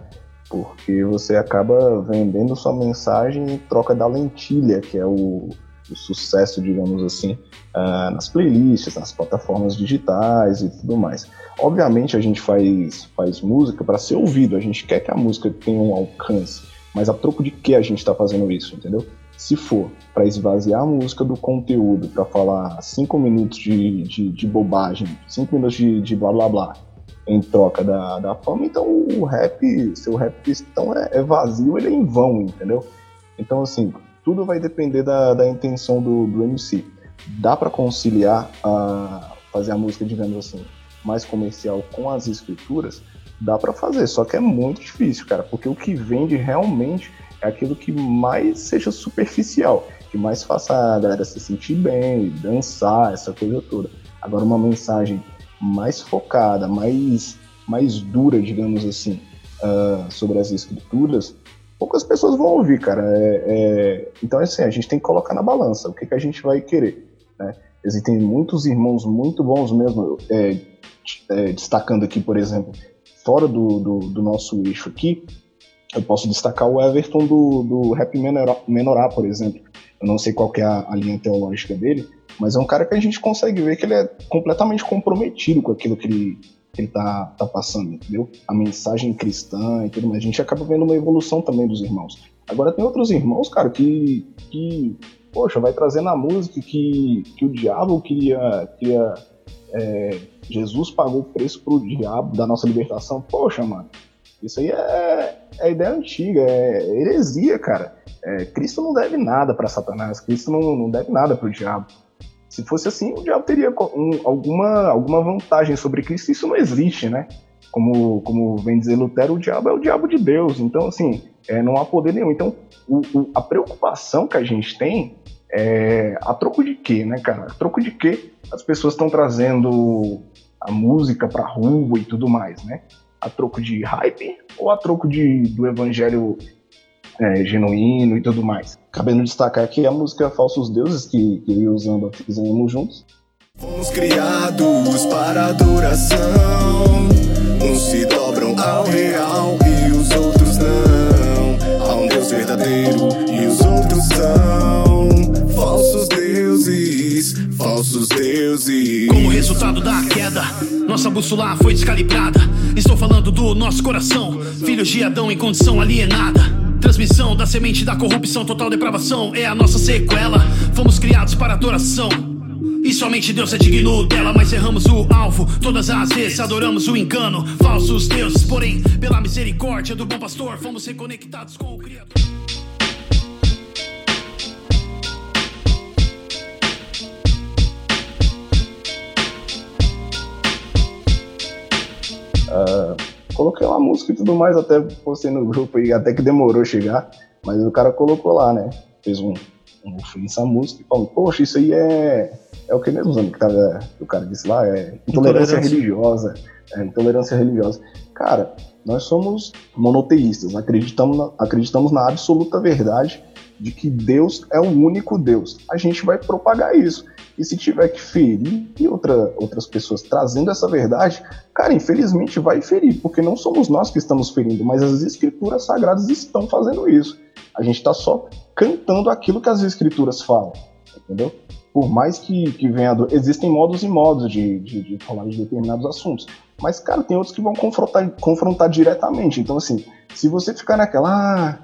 Speaker 3: Porque você acaba vendendo sua mensagem em troca da lentilha, que é o, o sucesso, digamos assim, uh, nas playlists, nas plataformas digitais e tudo mais. Obviamente a gente faz, faz música para ser ouvido, a gente quer que a música tenha um alcance, mas a troco de que a gente está fazendo isso, entendeu? Se for para esvaziar a música do conteúdo, para falar cinco minutos de, de, de, bobagem, cinco minutos de, de blá blá blá, em troca da, da fama, então o rap, seu rap cristão é, é vazio, ele é em vão, entendeu? Então, assim, tudo vai depender da, da intenção do, do MC. Dá para conciliar, a, fazer a música, digamos assim, mais comercial com as escrituras? Dá para fazer, só que é muito difícil, cara, porque o que vende realmente é aquilo que mais seja superficial, que mais faça a galera se sentir bem, dançar, essa coisa toda. Agora, uma mensagem mais focada, mais, mais dura, digamos assim, uh, sobre as escrituras, poucas pessoas vão ouvir, cara. É, é... Então, assim, a gente tem que colocar na balança o que, que a gente vai querer. Né? Existem muitos irmãos muito bons mesmo, é, é, destacando aqui, por exemplo, fora do, do, do nosso eixo aqui, eu posso destacar o Everton do, do Rap Menorá, por exemplo. Eu não sei qual é a, a, linha teológica dele, mas é um cara que a gente consegue ver que ele é completamente comprometido com aquilo que ele, que ele tá, tá passando, entendeu? A mensagem cristã e tudo mais. A gente acaba vendo uma evolução também dos irmãos. Agora tem outros irmãos, cara, que, que poxa, vai trazendo a música que, que o diabo queria, queria é, Jesus pagou o preço pro diabo da nossa libertação. Poxa, mano, isso aí é, é ideia antiga, é heresia, cara. É, Cristo não deve nada para Satanás, Cristo não, não deve nada para o diabo. Se fosse assim, o diabo teria um, alguma, alguma vantagem sobre Cristo. Isso não existe, né? Como, como vem dizer Lutero, o diabo é o diabo de Deus. Então, assim, é, não há poder nenhum. Então, o, o, a preocupação que a gente tem é a troco de quê, né, cara? A troco de quê as pessoas estão trazendo a música pra rua e tudo mais, né? A troco de hype ou a troco de, do evangelho é, genuíno e tudo mais. Cabendo destacar aqui a música Falsos Deuses, que, que eu e o Zamba fizemos juntos.
Speaker 7: Fomos criados para adoração, uns se dobram ao real e os outros não. Há um Deus verdadeiro e os outros são falsos deuses, falsos deuses.
Speaker 9: Como resultado da queda, nossa bússola foi descalibrada. Estou falando do nosso coração, filhos de Adão em condição alienada. Transmissão da semente da corrupção, total depravação é a nossa sequela. Fomos criados para adoração. E somente Deus é digno dela, mas erramos o alvo. Todas as vezes adoramos o engano. Falsos deuses, porém, pela misericórdia do bom pastor, fomos reconectados com o Criador.
Speaker 3: Coloquei uma música e tudo mais, até postei no grupo e até que demorou chegar, mas o cara colocou lá, né? Fez um, um nessa música e falou, poxa, isso aí é. É o que mesmo que, tava, que o cara disse lá? É intolerância, intolerância. religiosa. É, intolerância religiosa. Cara, nós somos monoteístas, acreditamos acreditamos na absoluta verdade de que Deus é o único Deus. A gente vai propagar isso. E se tiver que ferir e outra, outras pessoas trazendo essa verdade, cara, infelizmente vai ferir, porque não somos nós que estamos ferindo, mas as escrituras sagradas estão fazendo isso. A gente está só cantando aquilo que as escrituras falam, entendeu? por mais que, que venha do, existem modos e modos de, de, de, falar de determinados assuntos. Mas, cara, tem outros que vão confrontar, confrontar diretamente. Então, assim, se você ficar naquela, ah,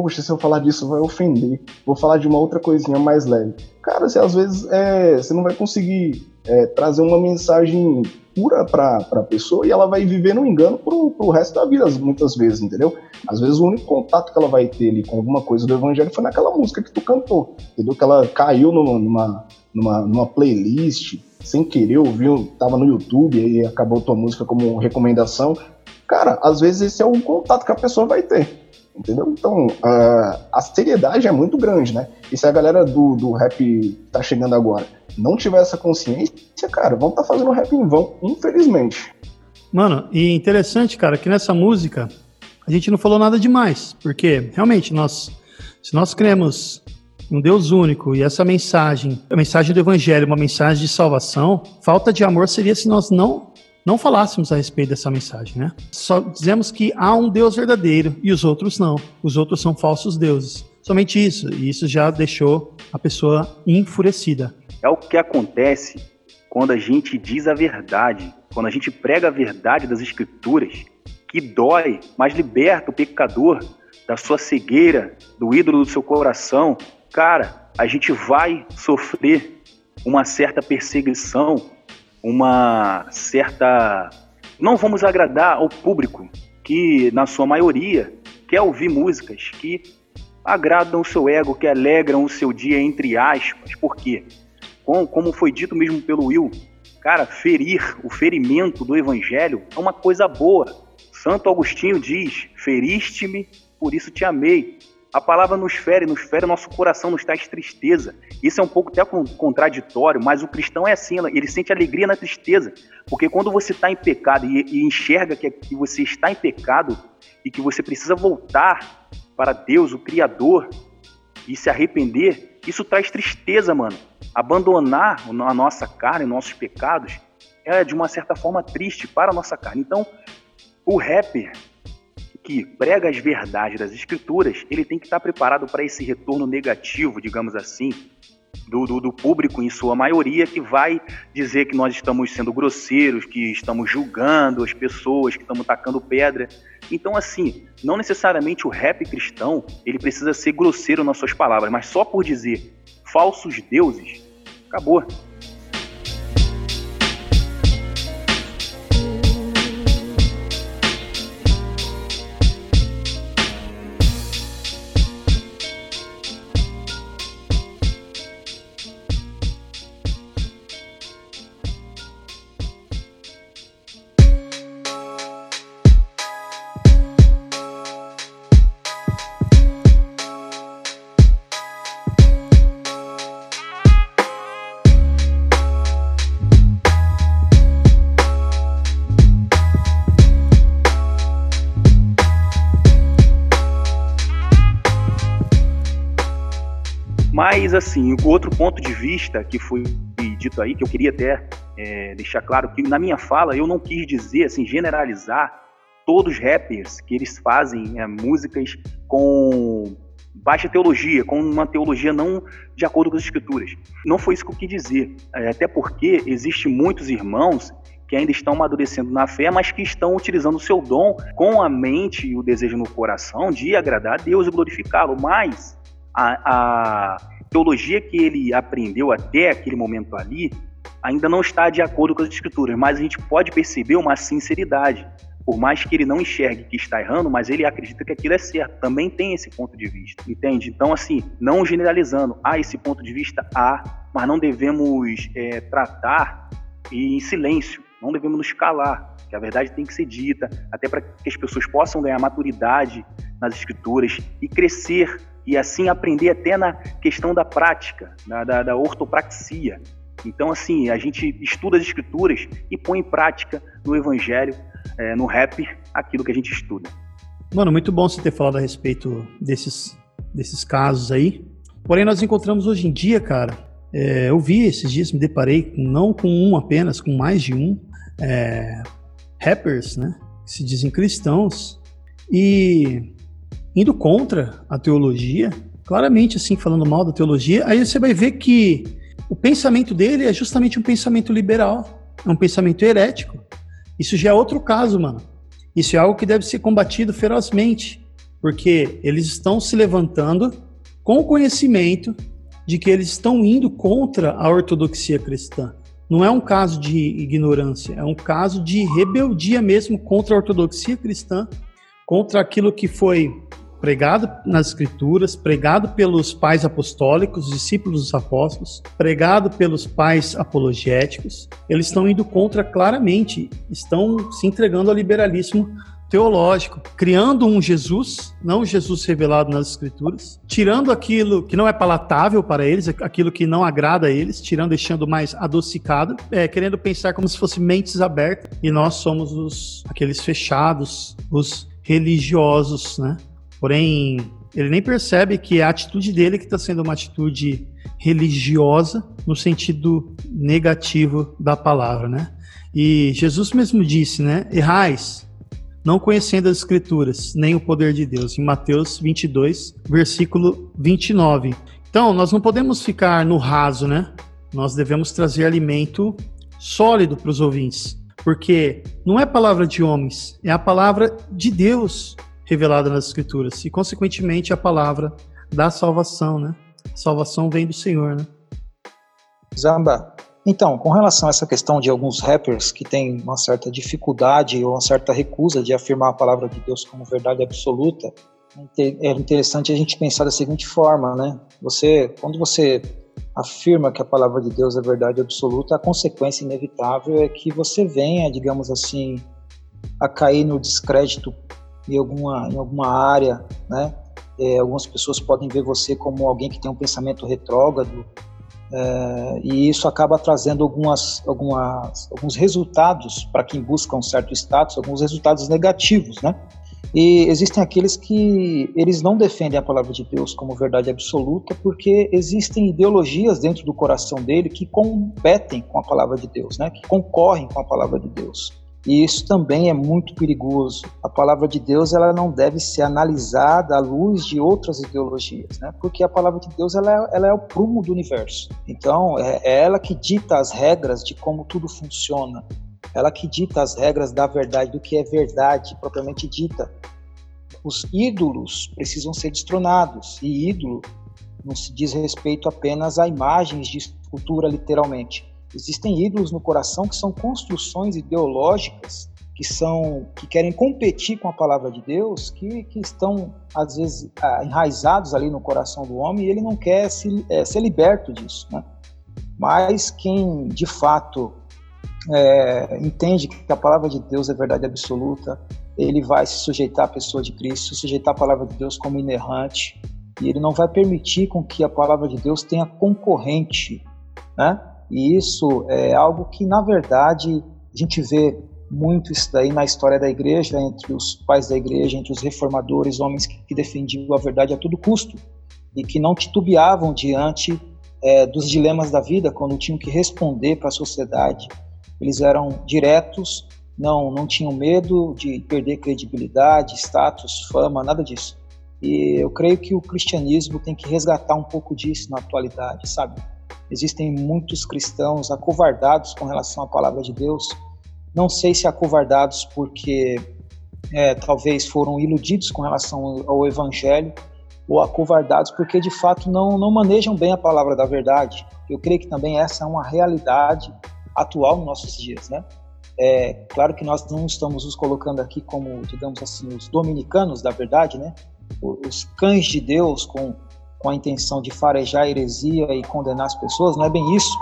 Speaker 3: poxa, se eu falar disso vai ofender, vou falar de uma outra coisinha mais leve. Cara, você às vezes é, você não vai conseguir é, trazer uma mensagem pura para a pessoa e ela vai viver no engano pro, pro resto da vida, muitas vezes, entendeu? Às vezes o único contato que ela vai ter ali com alguma coisa do evangelho foi naquela música que tu cantou, entendeu? Que ela caiu numa, numa, numa playlist, sem querer, ouviu, tava no YouTube e acabou tua música como recomendação. Cara, às vezes esse é o contato que a pessoa vai ter. Entendeu? Então, uh, a seriedade é muito grande, né? E se a galera do, do rap tá chegando agora não tiver essa consciência, cara, vão estar tá fazendo rap em vão, infelizmente.
Speaker 2: Mano, e interessante, cara, que nessa música a gente não falou nada demais, porque realmente nós, se nós cremos um Deus único e essa mensagem, a mensagem do Evangelho, uma mensagem de salvação, falta de amor seria se nós não não falássemos a respeito dessa mensagem, né? Só dizemos que há um Deus verdadeiro e os outros não. Os outros são falsos deuses. Somente isso, e isso já deixou a pessoa enfurecida.
Speaker 6: É o que acontece quando a gente diz a verdade, quando a gente prega a verdade das Escrituras, que dói, mas liberta o pecador da sua cegueira, do ídolo do seu coração. Cara, a gente vai sofrer uma certa perseguição, uma certa. Não vamos agradar ao público que, na sua maioria, quer ouvir músicas que agradam o seu ego, que alegram o seu dia, entre aspas. Por quê? como foi dito mesmo pelo Will, cara, ferir, o ferimento do evangelho é uma coisa boa. Santo Agostinho diz: Feriste-me, por isso te amei. A palavra nos fere, nos fere nosso coração, nos traz tristeza. Isso é um pouco até contraditório, mas o cristão é assim, ele sente alegria na tristeza. Porque quando você está em pecado e, e enxerga que, que você está em pecado e que você precisa voltar para Deus, o Criador, e se arrepender, isso traz tristeza, mano. Abandonar a nossa carne, nossos pecados, é de uma certa forma triste para a nossa carne. Então, o rapper que prega as verdades das escrituras, ele tem que estar preparado para esse retorno negativo, digamos assim, do, do, do, público, em sua maioria, que vai dizer que nós estamos sendo grosseiros, que estamos julgando as pessoas, que estamos tacando pedra. Então, assim, não necessariamente o rap cristão ele precisa ser grosseiro nas suas palavras, mas só por dizer falsos deuses, acabou. Mas, assim, o outro ponto de vista que foi dito aí, que eu queria até é, deixar claro, que na minha fala eu não quis dizer, assim, generalizar todos os rappers que eles fazem é, músicas com baixa teologia, com uma teologia não de acordo com as escrituras. Não foi isso que eu quis dizer. É, até porque existem muitos irmãos que ainda estão amadurecendo na fé, mas que estão utilizando o seu dom com a mente e o desejo no coração de agradar a Deus e glorificá-lo. Mas a, a teologia que ele aprendeu até aquele momento ali ainda não está de acordo com as escrituras, mas a gente pode perceber uma sinceridade. Por mais que ele não enxergue que está errando, mas ele acredita que aquilo é certo. Também tem esse ponto de vista, entende? Então, assim, não generalizando, há esse ponto de vista, há, mas não devemos é, tratar em silêncio, não devemos nos calar, que a verdade tem que ser dita, até para que as pessoas possam ganhar maturidade nas escrituras e crescer e assim aprender até na questão da prática, da, da, da ortopraxia. Então, assim, a gente estuda as escrituras e põe em prática no evangelho, é, no rap, aquilo que a gente estuda.
Speaker 2: Mano, muito bom você ter falado a respeito desses, desses casos aí. Porém, nós encontramos hoje em dia, cara, é, eu vi esses dias, me deparei não com um apenas, com mais de um, é, rappers, né, que se dizem cristãos, e indo contra a teologia, claramente assim, falando mal da teologia, aí você vai ver que o pensamento dele é justamente um pensamento liberal, é um pensamento herético. Isso já é outro caso, mano. Isso é algo que deve ser combatido ferozmente, porque eles estão se levantando com o conhecimento de que eles estão indo contra a ortodoxia cristã. Não é um caso de ignorância, é um caso de rebeldia mesmo contra a ortodoxia cristã, contra aquilo que foi pregado nas escrituras, pregado pelos pais apostólicos, discípulos dos apóstolos, pregado pelos pais apologéticos, eles estão indo contra claramente, estão se entregando ao liberalismo teológico, criando um Jesus, não Jesus revelado nas escrituras, tirando aquilo que não é palatável para eles, aquilo que não agrada a eles, tirando, deixando mais adocicado, é, querendo pensar como se fossem mentes abertas, e nós somos os aqueles fechados, os religiosos, né? Porém, ele nem percebe que é a atitude dele que está sendo uma atitude religiosa no sentido negativo da palavra, né? E Jesus mesmo disse, né? Errais, não conhecendo as escrituras, nem o poder de Deus, em Mateus 22, versículo 29. Então, nós não podemos ficar no raso, né? Nós devemos trazer alimento sólido para os ouvintes, porque não é palavra de homens, é a palavra de Deus revelada nas Escrituras e, consequentemente, a palavra da salvação, né? A salvação vem do Senhor, né?
Speaker 5: Zamba, então, com relação a essa questão de alguns rappers que têm uma certa dificuldade ou uma certa recusa de afirmar a palavra de Deus como verdade absoluta, é interessante a gente pensar da seguinte forma, né? Você, quando você afirma que a palavra de Deus é verdade absoluta, a consequência inevitável é que você venha, digamos assim, a cair no descrédito em alguma, em alguma área, né? É, algumas pessoas podem ver você como alguém que tem um pensamento retrógrado, é, e isso acaba trazendo algumas, algumas, alguns resultados para quem busca um certo status, alguns resultados negativos, né? E existem aqueles que eles não defendem a palavra de Deus como verdade absoluta, porque existem ideologias dentro do coração dele que competem com a palavra de Deus, né? Que concorrem com a palavra de Deus. E isso também é muito perigoso. A palavra de Deus ela não deve ser analisada à luz de outras ideologias, né? porque a palavra de Deus ela é, ela é o prumo do universo. Então, é, é ela que dita as regras de como tudo funciona. Ela que dita as regras da verdade, do que é verdade propriamente dita. Os ídolos precisam ser destronados, e ídolo não se diz respeito apenas a imagens de escultura, literalmente Existem ídolos no coração que são construções ideológicas que são que querem competir com a palavra de Deus, que, que estão às vezes ah, enraizados ali no coração do homem e ele não quer se, é, ser liberto disso, né? Mas quem de fato é, entende que a palavra de Deus é verdade absoluta, ele vai se sujeitar à pessoa de Cristo, sujeitar à palavra de Deus como inerrante, e ele não vai permitir com que a palavra de Deus tenha concorrente, né? E isso é algo que, na verdade, a gente vê muito isso daí na história da igreja, entre os pais da igreja, entre os reformadores, homens que defendiam a verdade a todo custo e que não titubeavam diante é, dos dilemas da vida quando tinham que responder para a sociedade. Eles eram diretos, não, não tinham medo de perder credibilidade, status, fama, nada disso. E eu creio que o cristianismo tem que resgatar um pouco disso na atualidade, sabe? Existem muitos cristãos acovardados com relação à palavra de Deus. Não sei se acovardados porque é, talvez foram iludidos com relação ao evangelho ou acovardados porque de fato não, não manejam bem a palavra da verdade. Eu creio que também essa é uma realidade atual nos nossos dias, né? É claro que nós não estamos nos colocando aqui como, digamos assim, os dominicanos da verdade, né? Os cães de Deus com com a intenção de farejar a heresia e condenar as pessoas, não é bem isso.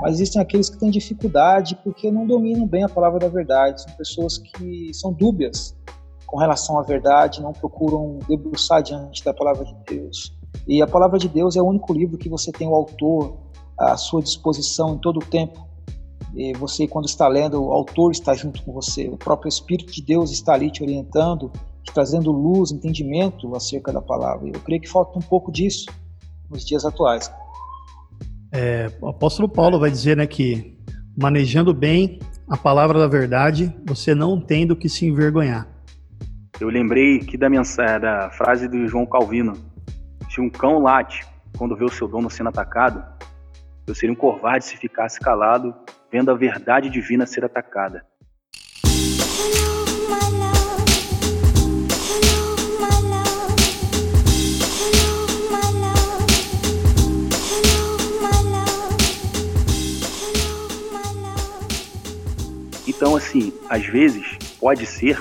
Speaker 5: Mas existem aqueles que têm dificuldade porque não dominam bem a palavra da verdade. São pessoas que são dúbias com relação à verdade, não procuram debruçar diante da palavra de Deus. E a palavra de Deus é o único livro que você tem o autor à sua disposição em todo o tempo. E você, quando está lendo, o autor está junto com você. O próprio Espírito de Deus está ali te orientando trazendo luz, entendimento acerca da palavra. Eu creio que falta um pouco disso nos dias atuais.
Speaker 2: É, o apóstolo Paulo vai dizer né, que manejando bem a palavra da verdade, você não tem do que se envergonhar.
Speaker 6: Eu lembrei aqui da, mensagem, da frase do João Calvino: se um cão late quando vê o seu dono sendo atacado, Eu seria um covarde se ficasse calado, vendo a verdade divina ser atacada. Assim, às vezes pode ser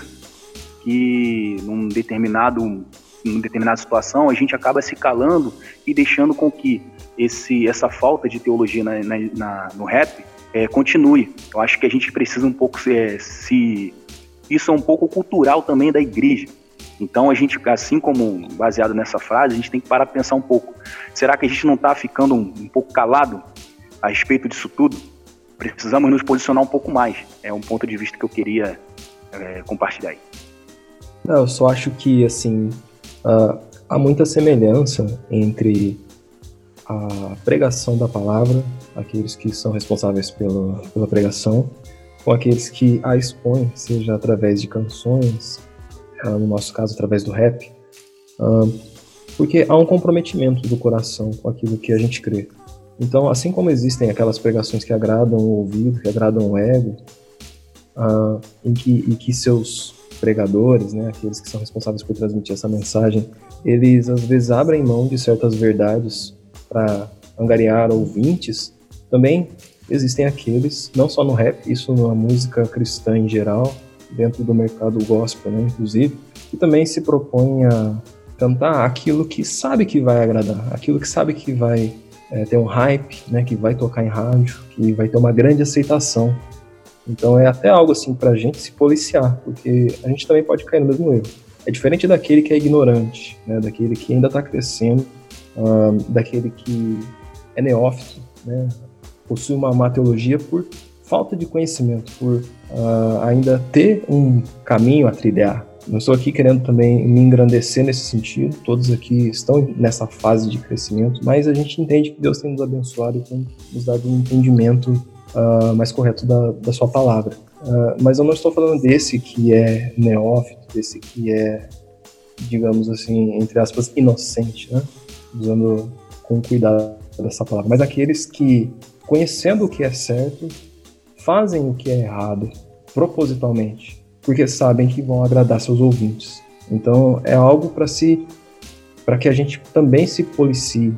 Speaker 6: que num determinado, numa determinada situação a gente acaba se calando e deixando com que esse, essa falta de teologia na, na, na, no rap é, continue. Eu acho que a gente precisa um pouco se, se isso é um pouco cultural também da igreja. Então a gente, assim como baseado nessa frase, a gente tem que parar para pensar um pouco. Será que a gente não está ficando um, um pouco calado a respeito disso tudo? Precisamos nos posicionar um pouco mais. É um ponto de vista que eu queria é, compartilhar aí.
Speaker 4: Não, eu só acho que, assim, uh, há muita semelhança entre a pregação da palavra, aqueles que são responsáveis pela, pela pregação, com aqueles que a expõem, seja através de canções, uh, no nosso caso, através do rap, uh, porque há um comprometimento do coração com aquilo que a gente crê. Então, assim como existem aquelas pregações que agradam o ouvido, que agradam o ego, uh, em, que, em que seus pregadores, né, aqueles que são responsáveis por transmitir essa mensagem, eles às vezes abrem mão de certas verdades para angariar ouvintes, também existem aqueles, não só no rap, isso na música cristã em geral, dentro do mercado gospel, né, inclusive, que também se propõem a cantar aquilo que sabe que vai agradar, aquilo que sabe que vai é, ter um hype, né, que vai tocar em rádio, que vai ter uma grande aceitação. Então é até algo assim para a gente se policiar, porque a gente também pode cair no mesmo erro. É diferente daquele que é ignorante, né, daquele que ainda está crescendo, daquele que é neófito, né, possui uma má teologia por falta de conhecimento, por uh, ainda ter um caminho a trilhar, não estou aqui querendo também me engrandecer nesse sentido, todos aqui estão nessa fase de crescimento, mas a gente entende que Deus tem nos abençoado e tem nos dado um entendimento uh, mais correto da, da sua palavra. Uh, mas eu não estou falando desse que é neófito, desse que é, digamos assim, entre aspas, inocente, né? usando com cuidado dessa palavra, mas aqueles que, conhecendo o que é certo, fazem o que é errado propositalmente porque sabem que vão agradar seus ouvintes. Então é algo para se para que a gente também se policie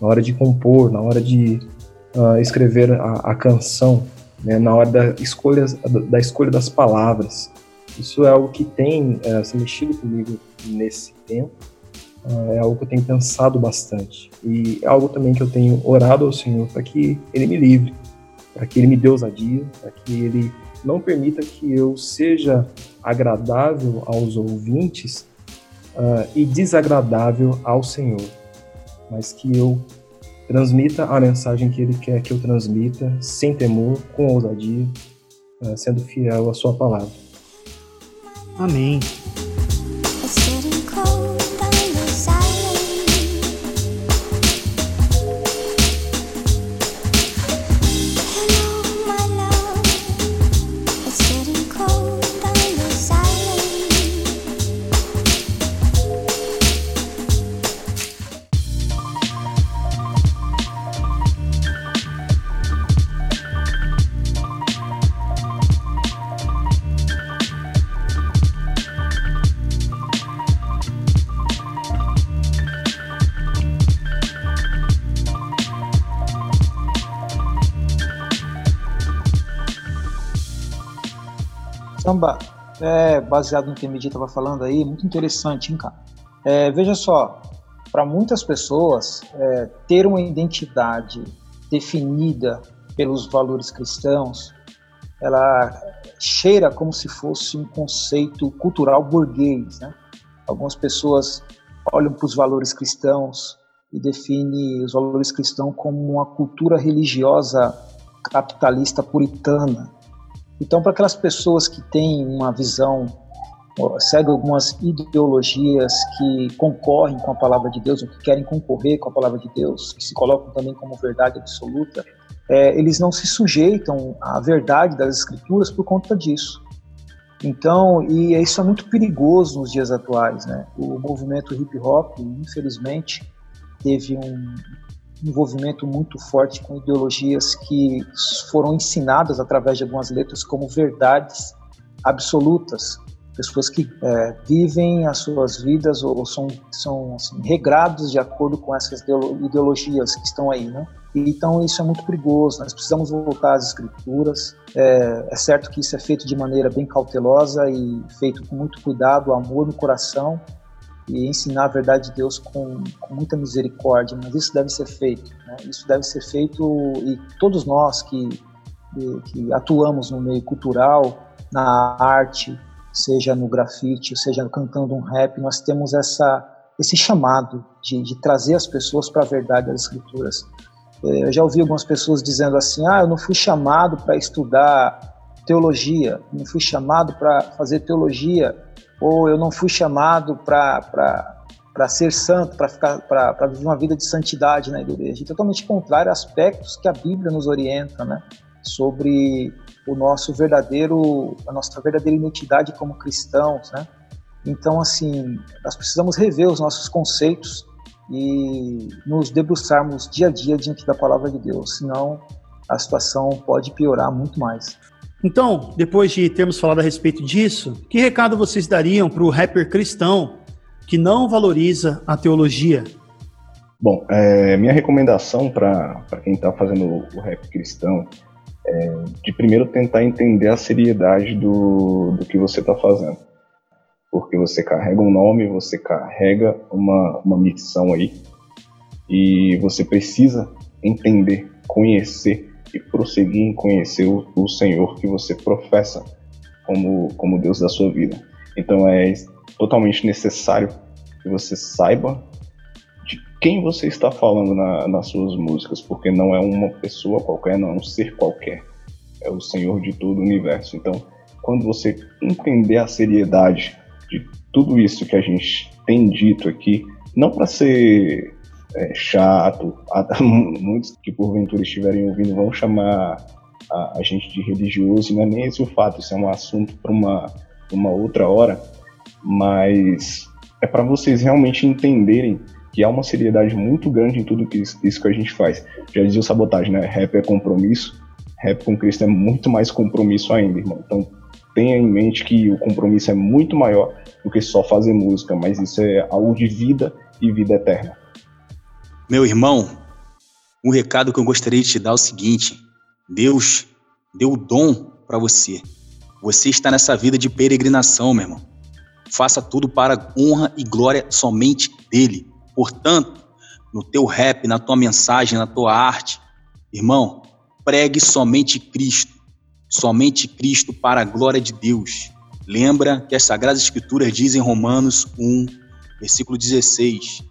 Speaker 4: na hora de compor, na hora de uh, escrever a, a canção, né, na hora da escolha, da escolha das palavras. Isso é algo que tem uh, se mexido comigo nesse tempo, uh, é algo que eu tenho pensado bastante. E é algo também que eu tenho orado ao Senhor para que Ele me livre, para que Ele me dê ousadia, para que Ele não permita que eu seja agradável aos ouvintes uh, e desagradável ao Senhor, mas que eu transmita a mensagem que Ele quer que eu transmita, sem temor, com ousadia, uh, sendo fiel à Sua palavra.
Speaker 2: Amém.
Speaker 5: É, baseado no que a Medi estava falando aí, muito interessante, hein, cara? É, veja só, para muitas pessoas, é, ter uma identidade definida pelos valores cristãos, ela cheira como se fosse um conceito cultural burguês, né? Algumas pessoas olham para os valores cristãos e definem os valores cristãos como uma cultura religiosa capitalista puritana, então, para aquelas pessoas que têm uma visão, seguem algumas ideologias que concorrem com a palavra de Deus, ou que querem concorrer com a palavra de Deus, que se colocam também como verdade absoluta, é, eles não se sujeitam à verdade das Escrituras por conta disso. Então, e isso é muito perigoso nos dias atuais, né? O movimento hip hop, infelizmente, teve um, envolvimento muito forte com ideologias que foram ensinadas através de algumas letras como verdades absolutas. Pessoas que é, vivem as suas vidas ou, são, são assim, regrados de acordo com essas ideologias que estão aí, né? Então isso é muito perigoso. Nós precisamos voltar às escrituras. É, é certo que isso é feito de maneira bem cautelosa e feito com muito cuidado, amor no coração, e ensinar a verdade de Deus com, com muita misericórdia, mas isso deve ser feito. Né? Isso deve ser feito e todos nós que, que, atuamos no meio cultural, na arte, seja no grafite, seja cantando um rap, nós temos essa, esse chamado de, de trazer as pessoas para a verdade das escrituras. É, eu já ouvi algumas pessoas dizendo assim: ah, eu não fui chamado para estudar teologia, não fui chamado para fazer teologia ou eu não fui chamado para ser santo, para viver uma vida de santidade na igreja. E totalmente contrário a aspectos que a Bíblia nos orienta, né? Sobre o nosso verdadeiro, a nossa verdadeira identidade como cristãos, né? Então, assim, nós precisamos rever os nossos conceitos e nos debruçarmos dia a dia diante da palavra de Deus, senão a situação pode piorar muito mais.
Speaker 2: Então, depois de termos falado a respeito disso, que recado vocês dariam para o rapper cristão que não valoriza a teologia?
Speaker 3: Bom, é, minha recomendação para quem está fazendo o rap cristão é de primeiro tentar entender a seriedade do, do que você está fazendo. Porque você carrega um nome, você carrega uma, uma missão aí, e você precisa entender, conhecer e prosseguir em conhecer o, o Senhor que você professa como, como Deus da sua vida. Então é totalmente necessário que você saiba de quem você está falando na, nas suas músicas, porque não é uma pessoa qualquer, não é um ser qualquer, é o Senhor de todo o universo. Então, quando você entender a seriedade de tudo isso que a gente tem dito aqui, não para ser é, chato. Muitos que porventura estiverem ouvindo vão chamar a, a, gente de religioso, e não é nem esse o fato, isso é um assunto para uma, uma outra hora, mas é para vocês realmente entenderem que há uma seriedade muito grande em tudo que isso, isso que a gente faz. Já dizia o sabotagem, né? Rap é compromisso, rap com Cristo é muito mais compromisso ainda, irmão. Então tenha em mente que o compromisso é muito maior do que só fazer música, mas isso é algo de vida e vida eterna.
Speaker 10: Meu irmão, um recado que eu gostaria de te dar é o seguinte: Deus deu o dom para você. Você está nessa vida de peregrinação, meu irmão. Faça tudo para honra e glória somente dele. Portanto, no teu rap, na tua mensagem, na tua arte, irmão, pregue somente Cristo. Somente Cristo para a glória de Deus. Lembra que as Sagradas Escrituras dizem em Romanos 1, versículo 16: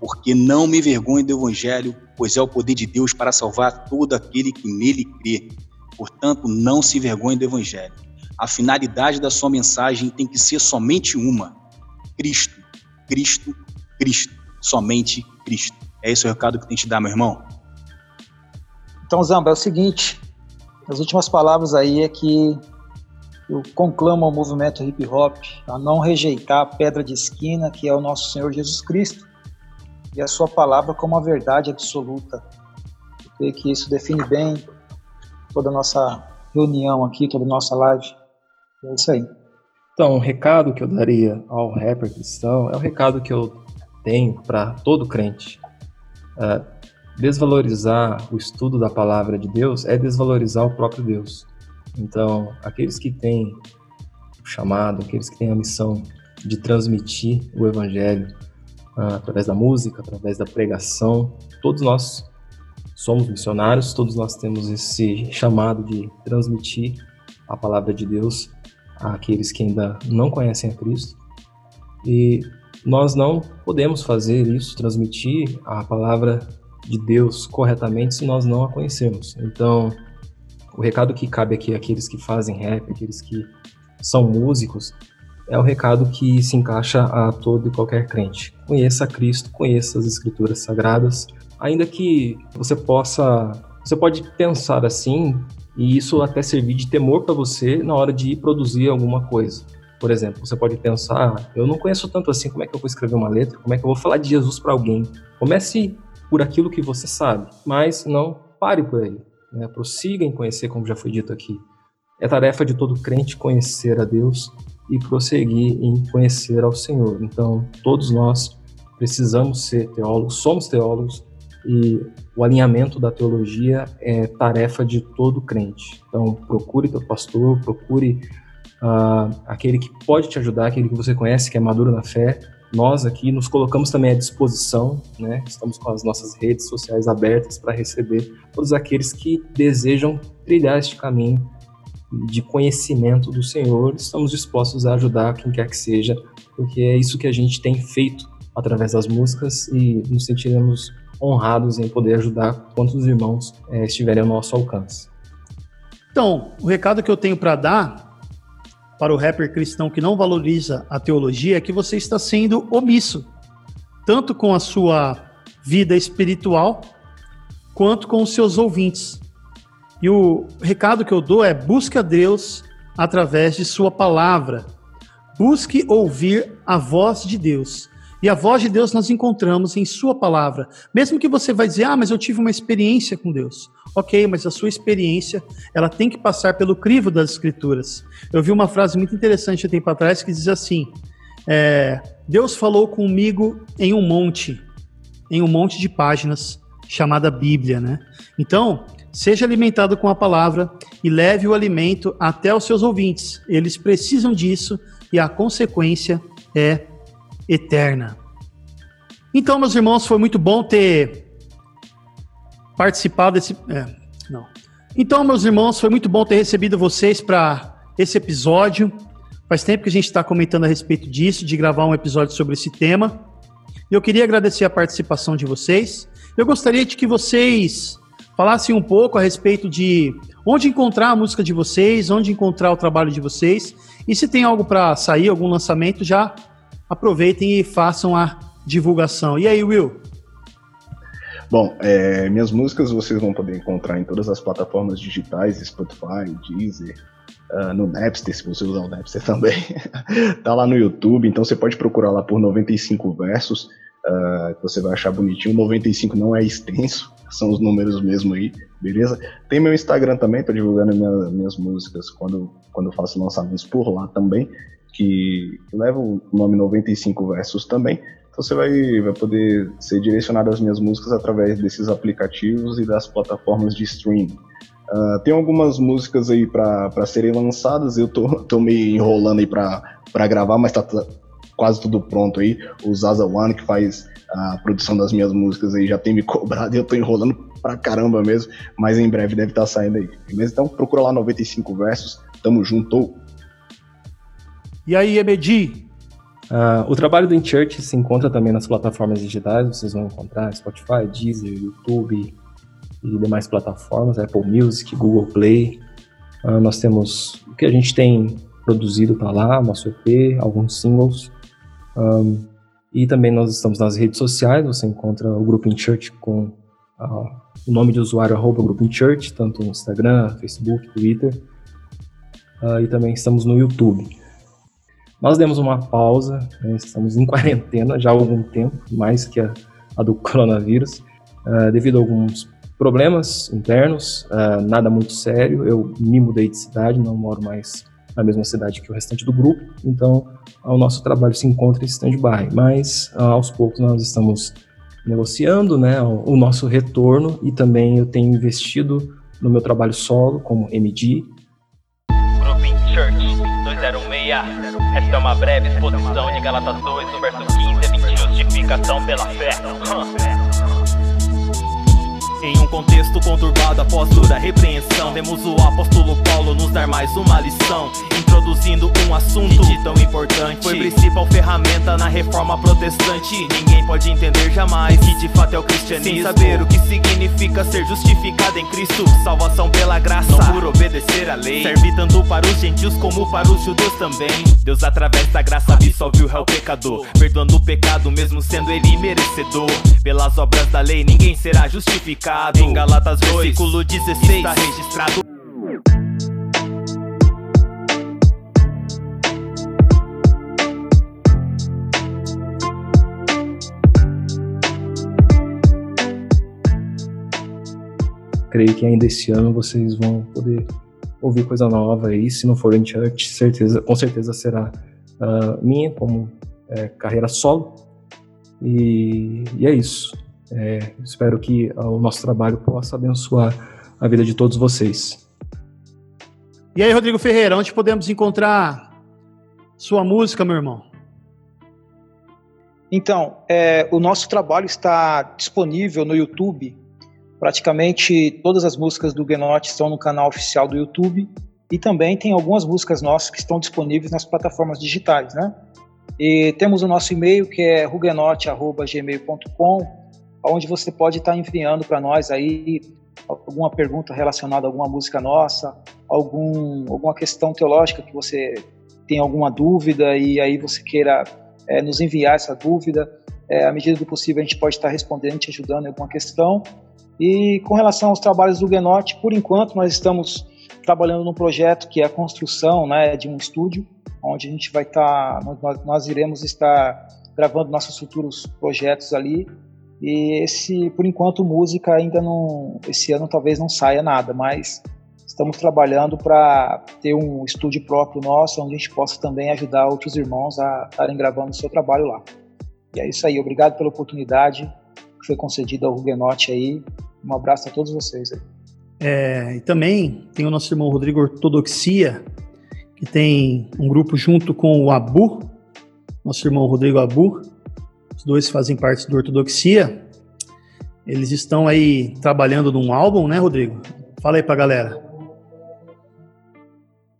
Speaker 10: porque não me vergonho do Evangelho, pois é o poder de Deus para salvar todo aquele que nele crê. Portanto, não se vergonhe do Evangelho. A finalidade da sua mensagem tem que ser somente uma: Cristo, Cristo, Cristo, somente Cristo. É esse o recado que tem que te dar, meu irmão.
Speaker 5: Então, Zamba, é o seguinte: as últimas palavras aí é que eu conclamo ao movimento hip hop a não rejeitar a pedra de esquina que é o nosso Senhor Jesus Cristo e a sua palavra como a verdade absoluta. Eu creio que isso define bem toda a nossa reunião aqui, toda a nossa live. É isso aí.
Speaker 4: Então, o um recado que eu daria ao rapper cristão é o recado que eu tenho para todo crente. Uh, desvalorizar o estudo da palavra de Deus é desvalorizar o próprio Deus. Então, aqueles que têm o chamado, aqueles que têm a missão de transmitir o evangelho, através da música, através da pregação. Todos nós somos missionários, todos nós temos esse chamado de transmitir a palavra de Deus àqueles que ainda não conhecem a Cristo. E nós não podemos fazer isso, transmitir a palavra de Deus corretamente se nós não a conhecemos. Então, o recado que cabe aqui àqueles que fazem rap, aqueles que são músicos, é o recado que se encaixa a todo e qualquer crente. Conheça Cristo, conheça as Escrituras Sagradas, ainda que você possa, você pode pensar assim e isso até servir de temor para você na hora de produzir alguma coisa. Por exemplo, você pode pensar, eu não conheço tanto assim, como é que eu vou escrever uma letra? Como é que eu vou falar de Jesus para alguém? Comece por aquilo que você sabe, mas não pare por aí. Né? Prossiga em conhecer, como já foi dito aqui. É tarefa de todo crente conhecer a Deus e prosseguir em conhecer ao Senhor. Então, todos nós precisamos ser teólogos, somos teólogos, e o alinhamento da teologia é tarefa de todo crente. Então, procure teu pastor, procure uh, aquele que pode te ajudar, aquele que você conhece, que é maduro na fé. Nós aqui nos colocamos também à disposição, né? estamos com as nossas redes sociais abertas para receber todos aqueles que desejam trilhar este caminho de conhecimento do Senhor. Estamos dispostos a ajudar quem quer que seja, porque é isso que a gente tem feito através das músicas e nos sentiremos honrados em poder ajudar quantos irmãos é, estiverem ao nosso alcance.
Speaker 2: Então, o recado que eu tenho para dar para o rapper cristão que não valoriza a teologia é que você está sendo omisso, tanto com a sua vida espiritual quanto com os seus ouvintes. E o recado que eu dou é: busque a Deus através de Sua palavra. Busque ouvir a voz de Deus. E a voz de Deus nós encontramos em Sua palavra. Mesmo que você vai dizer, ah, mas eu tive uma experiência com Deus. Ok, mas a sua experiência ela tem que passar pelo crivo das Escrituras. Eu vi uma frase muito interessante um tempo atrás que diz assim: é, Deus falou comigo em um monte, em um monte de páginas chamada Bíblia, né? Então, seja alimentado com a palavra e leve o alimento até os seus ouvintes. Eles precisam disso e a consequência é eterna. Então, meus irmãos, foi muito bom ter participado desse. É, não. Então, meus irmãos, foi muito bom ter recebido vocês para esse episódio. Faz tempo que a gente está comentando a respeito disso, de gravar um episódio sobre esse tema. Eu queria agradecer a participação de vocês. Eu gostaria de que vocês falassem um pouco a respeito de onde encontrar a música de vocês, onde encontrar o trabalho de vocês. E se tem algo para sair, algum lançamento, já aproveitem e façam a divulgação. E aí, Will?
Speaker 3: Bom, é, minhas músicas vocês vão poder encontrar em todas as plataformas digitais, Spotify, Deezer, uh, no Napster, se você usar o Napster também. tá lá no YouTube, então você pode procurar lá por 95 versos, uh, que você vai achar bonitinho. 95 não é extenso, são os números mesmo aí, beleza? Tem meu Instagram também, tô divulgando minha, minhas músicas quando, quando eu faço lançamentos por lá também que leva o nome 95 Versos também. Então você vai, vai poder ser direcionado às minhas músicas através desses aplicativos e das plataformas de streaming. Uh, tem algumas músicas aí para serem lançadas, eu tô, tô me enrolando aí para gravar, mas tá quase tudo pronto aí. O Zaza One, que faz a produção das minhas músicas aí, já tem me cobrado e eu tô enrolando pra caramba mesmo, mas em breve deve estar tá saindo aí. Beleza? Então procura lá 95 Versos, tamo junto.
Speaker 2: E aí, Emedi?
Speaker 4: Uh, o trabalho do InChurch se encontra também nas plataformas digitais, vocês vão encontrar Spotify, Deezer, YouTube e demais plataformas, Apple Music, Google Play. Uh, nós temos o que a gente tem produzido para lá, nosso EP, alguns singles. Um, e também nós estamos nas redes sociais, você encontra o Grupo InChurch com uh, o nome de usuário arroba Grupo InChurch, tanto no Instagram, Facebook, Twitter. e também estamos no YouTube. Nós demos uma pausa, né, estamos em quarentena já há algum tempo, mais que a, a do coronavírus, uh, devido a alguns problemas internos, uh, nada muito sério. Eu me mudei de cidade, não moro mais na mesma cidade que o restante do grupo, então o nosso trabalho se encontra em stand-by, mas uh, aos poucos nós estamos negociando né, o, nosso retorno e também eu tenho investido no meu trabalho solo como MD.
Speaker 11: Grouping Church 206 esta é uma breve exposição de Galatas 2, no verso 15 a 20, justificação pela fé. Em um contexto conturbado após dura repreensão, vemos o apóstolo Paulo nos dar mais uma lição, introduzindo um assunto de tão importante. Foi principal ferramenta na reforma protestante. Ninguém pode entender jamais que de fato é o cristianismo. Sem saber o que significa ser justificado em Cristo, salvação pela graça, não por obedecer à lei. Serve tanto para os gentios como para os judeus também. Deus, através da graça, absolve o réu pecador, perdoando o pecado, mesmo sendo ele merecedor. Pelas obras da lei, ninguém será justificado pecado. Em Galatas 2, versículo 16, está registrado.
Speaker 4: Creio que ainda esse ano vocês vão poder ouvir coisa nova aí. Se não for em church, certeza, com certeza será uh, minha como é, carreira solo. E, e é isso. É, espero que o nosso trabalho possa abençoar a vida de todos vocês.
Speaker 2: E aí, Rodrigo Ferreira, onde podemos encontrar sua música, meu irmão?
Speaker 5: Então, é, o nosso trabalho está disponível no YouTube. Praticamente todas as músicas do Genote estão no canal oficial do YouTube e também tem algumas músicas nossas que estão disponíveis nas plataformas digitais, né? E temos o nosso e-mail que é rugenote@gmail.com, onde você pode estar enviando para nós aí alguma pergunta relacionada a alguma música nossa, algum, alguma questão teológica que você tem alguma dúvida e aí você queira é, nos enviar essa dúvida. É, à medida do possível, a gente pode estar respondendo, te ajudando em alguma questão. E com relação aos trabalhos do Genote, por enquanto nós estamos trabalhando num projeto que é a construção né, de um estúdio, onde a gente vai estar, nós, nós iremos estar gravando nossos futuros projetos ali e esse, por enquanto, música ainda não, esse ano talvez não saia nada, mas estamos trabalhando para ter um estúdio próprio nosso, onde a gente possa também ajudar outros irmãos a estarem gravando o seu trabalho lá. E é isso aí, obrigado pela oportunidade que foi concedida ao Huguenote aí. Um abraço a todos vocês aí.
Speaker 2: É, e também tem o nosso irmão Rodrigo Ortodoxia, que tem um grupo junto com o Abu, nosso irmão Rodrigo Abu, os dois fazem parte do Ortodoxia. Eles estão aí trabalhando num álbum, né, Rodrigo? Fala aí pra galera.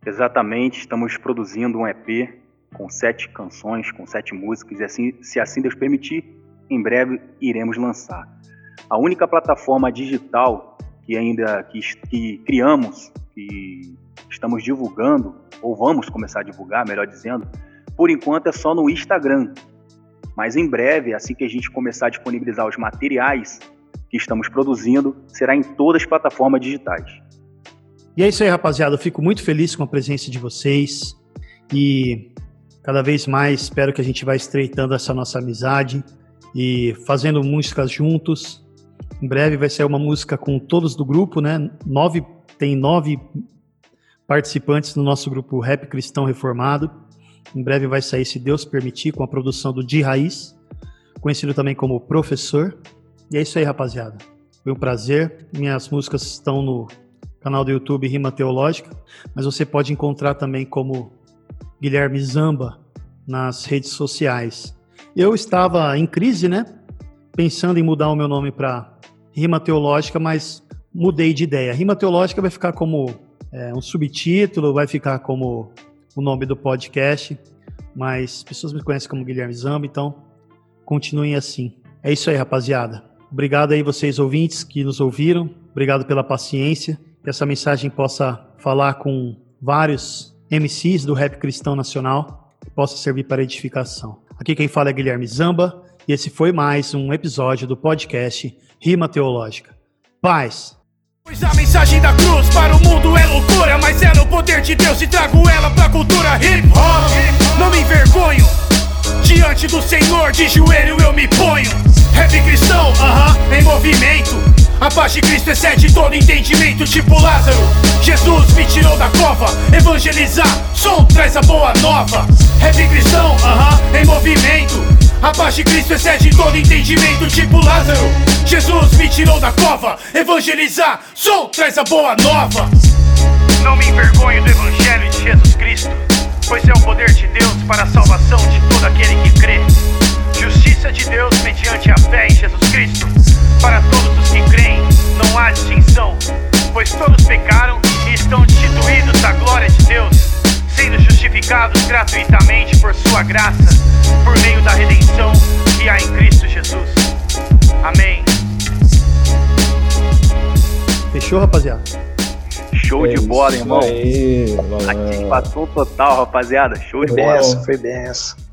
Speaker 6: Exatamente, estamos produzindo um EP com sete canções, com sete músicas, e assim, se assim Deus permitir, em breve iremos lançar. A única plataforma digital que ainda que, que criamos, que estamos divulgando, ou vamos começar a divulgar, melhor dizendo, por enquanto é só no Instagram. Mas em breve, assim que a gente começar a disponibilizar os materiais que estamos produzindo, será em todas as plataformas digitais.
Speaker 2: E é isso aí, rapaziada. Eu fico muito feliz com a presença de vocês e cada vez mais espero que a gente vá estreitando essa nossa amizade e fazendo músicas juntos. Em breve vai sair uma música com todos do grupo, né? Nove, tem nove participantes no nosso grupo Rap Cristão Reformado. Em breve vai sair, se Deus permitir, com a produção do Di Raiz, conhecido também como Professor. E é isso aí, rapaziada. Foi um prazer. Minhas músicas estão no canal do YouTube Rima Teológica, mas você pode encontrar também como Guilherme Zamba nas redes sociais. Eu estava em crise, né? Pensando em mudar o meu nome para Rima Teológica, mas mudei de ideia. Rima Teológica vai ficar como é, um subtítulo, vai ficar como o nome do podcast, mas pessoas me conhecem como Guilherme Zamba, então continuem assim. É isso aí, rapaziada. Obrigado aí vocês ouvintes que nos ouviram. Obrigado pela paciência. Que essa mensagem possa falar com vários MCs do rap cristão nacional e possa servir para edificação. Aqui quem fala é Guilherme Zamba e esse foi mais um episódio do podcast Rima Teológica. Paz.
Speaker 9: Pois a mensagem da cruz para o mundo é loucura, mas é no poder de Deus e trago ela pra cultura hip hop. Não me envergonho, diante do Senhor de joelho eu me ponho. Rap cristão, aham, uh -huh, em movimento. A paz de Cristo excede todo entendimento, tipo Lázaro. Jesus me tirou da cova, evangelizar, som traz a boa nova. Rap cristão, aham, uh -huh, em movimento. A paz de Cristo excede todo entendimento, tipo Lázaro. Jesus me tirou da cova, evangelizar, som traz a boa nova. Não me envergonho do evangelho de Jesus Cristo, pois é o poder de Deus para a salvação de todo aquele que crê. Justiça de Deus mediante a fé em Jesus Cristo, para todos os que creem, não há distinção, pois todos pecaram e estão destituídos da glória de Deus sendo justificados gratuitamente por sua graça, por meio da redenção que há em Cristo Jesus. Amém.
Speaker 2: Fechou, rapaziada?
Speaker 6: Show é de bola, irmão.
Speaker 4: Aí,
Speaker 6: Satisfação total, rapaziada. Show de
Speaker 5: foi
Speaker 6: bola.
Speaker 5: Benção, foi benção.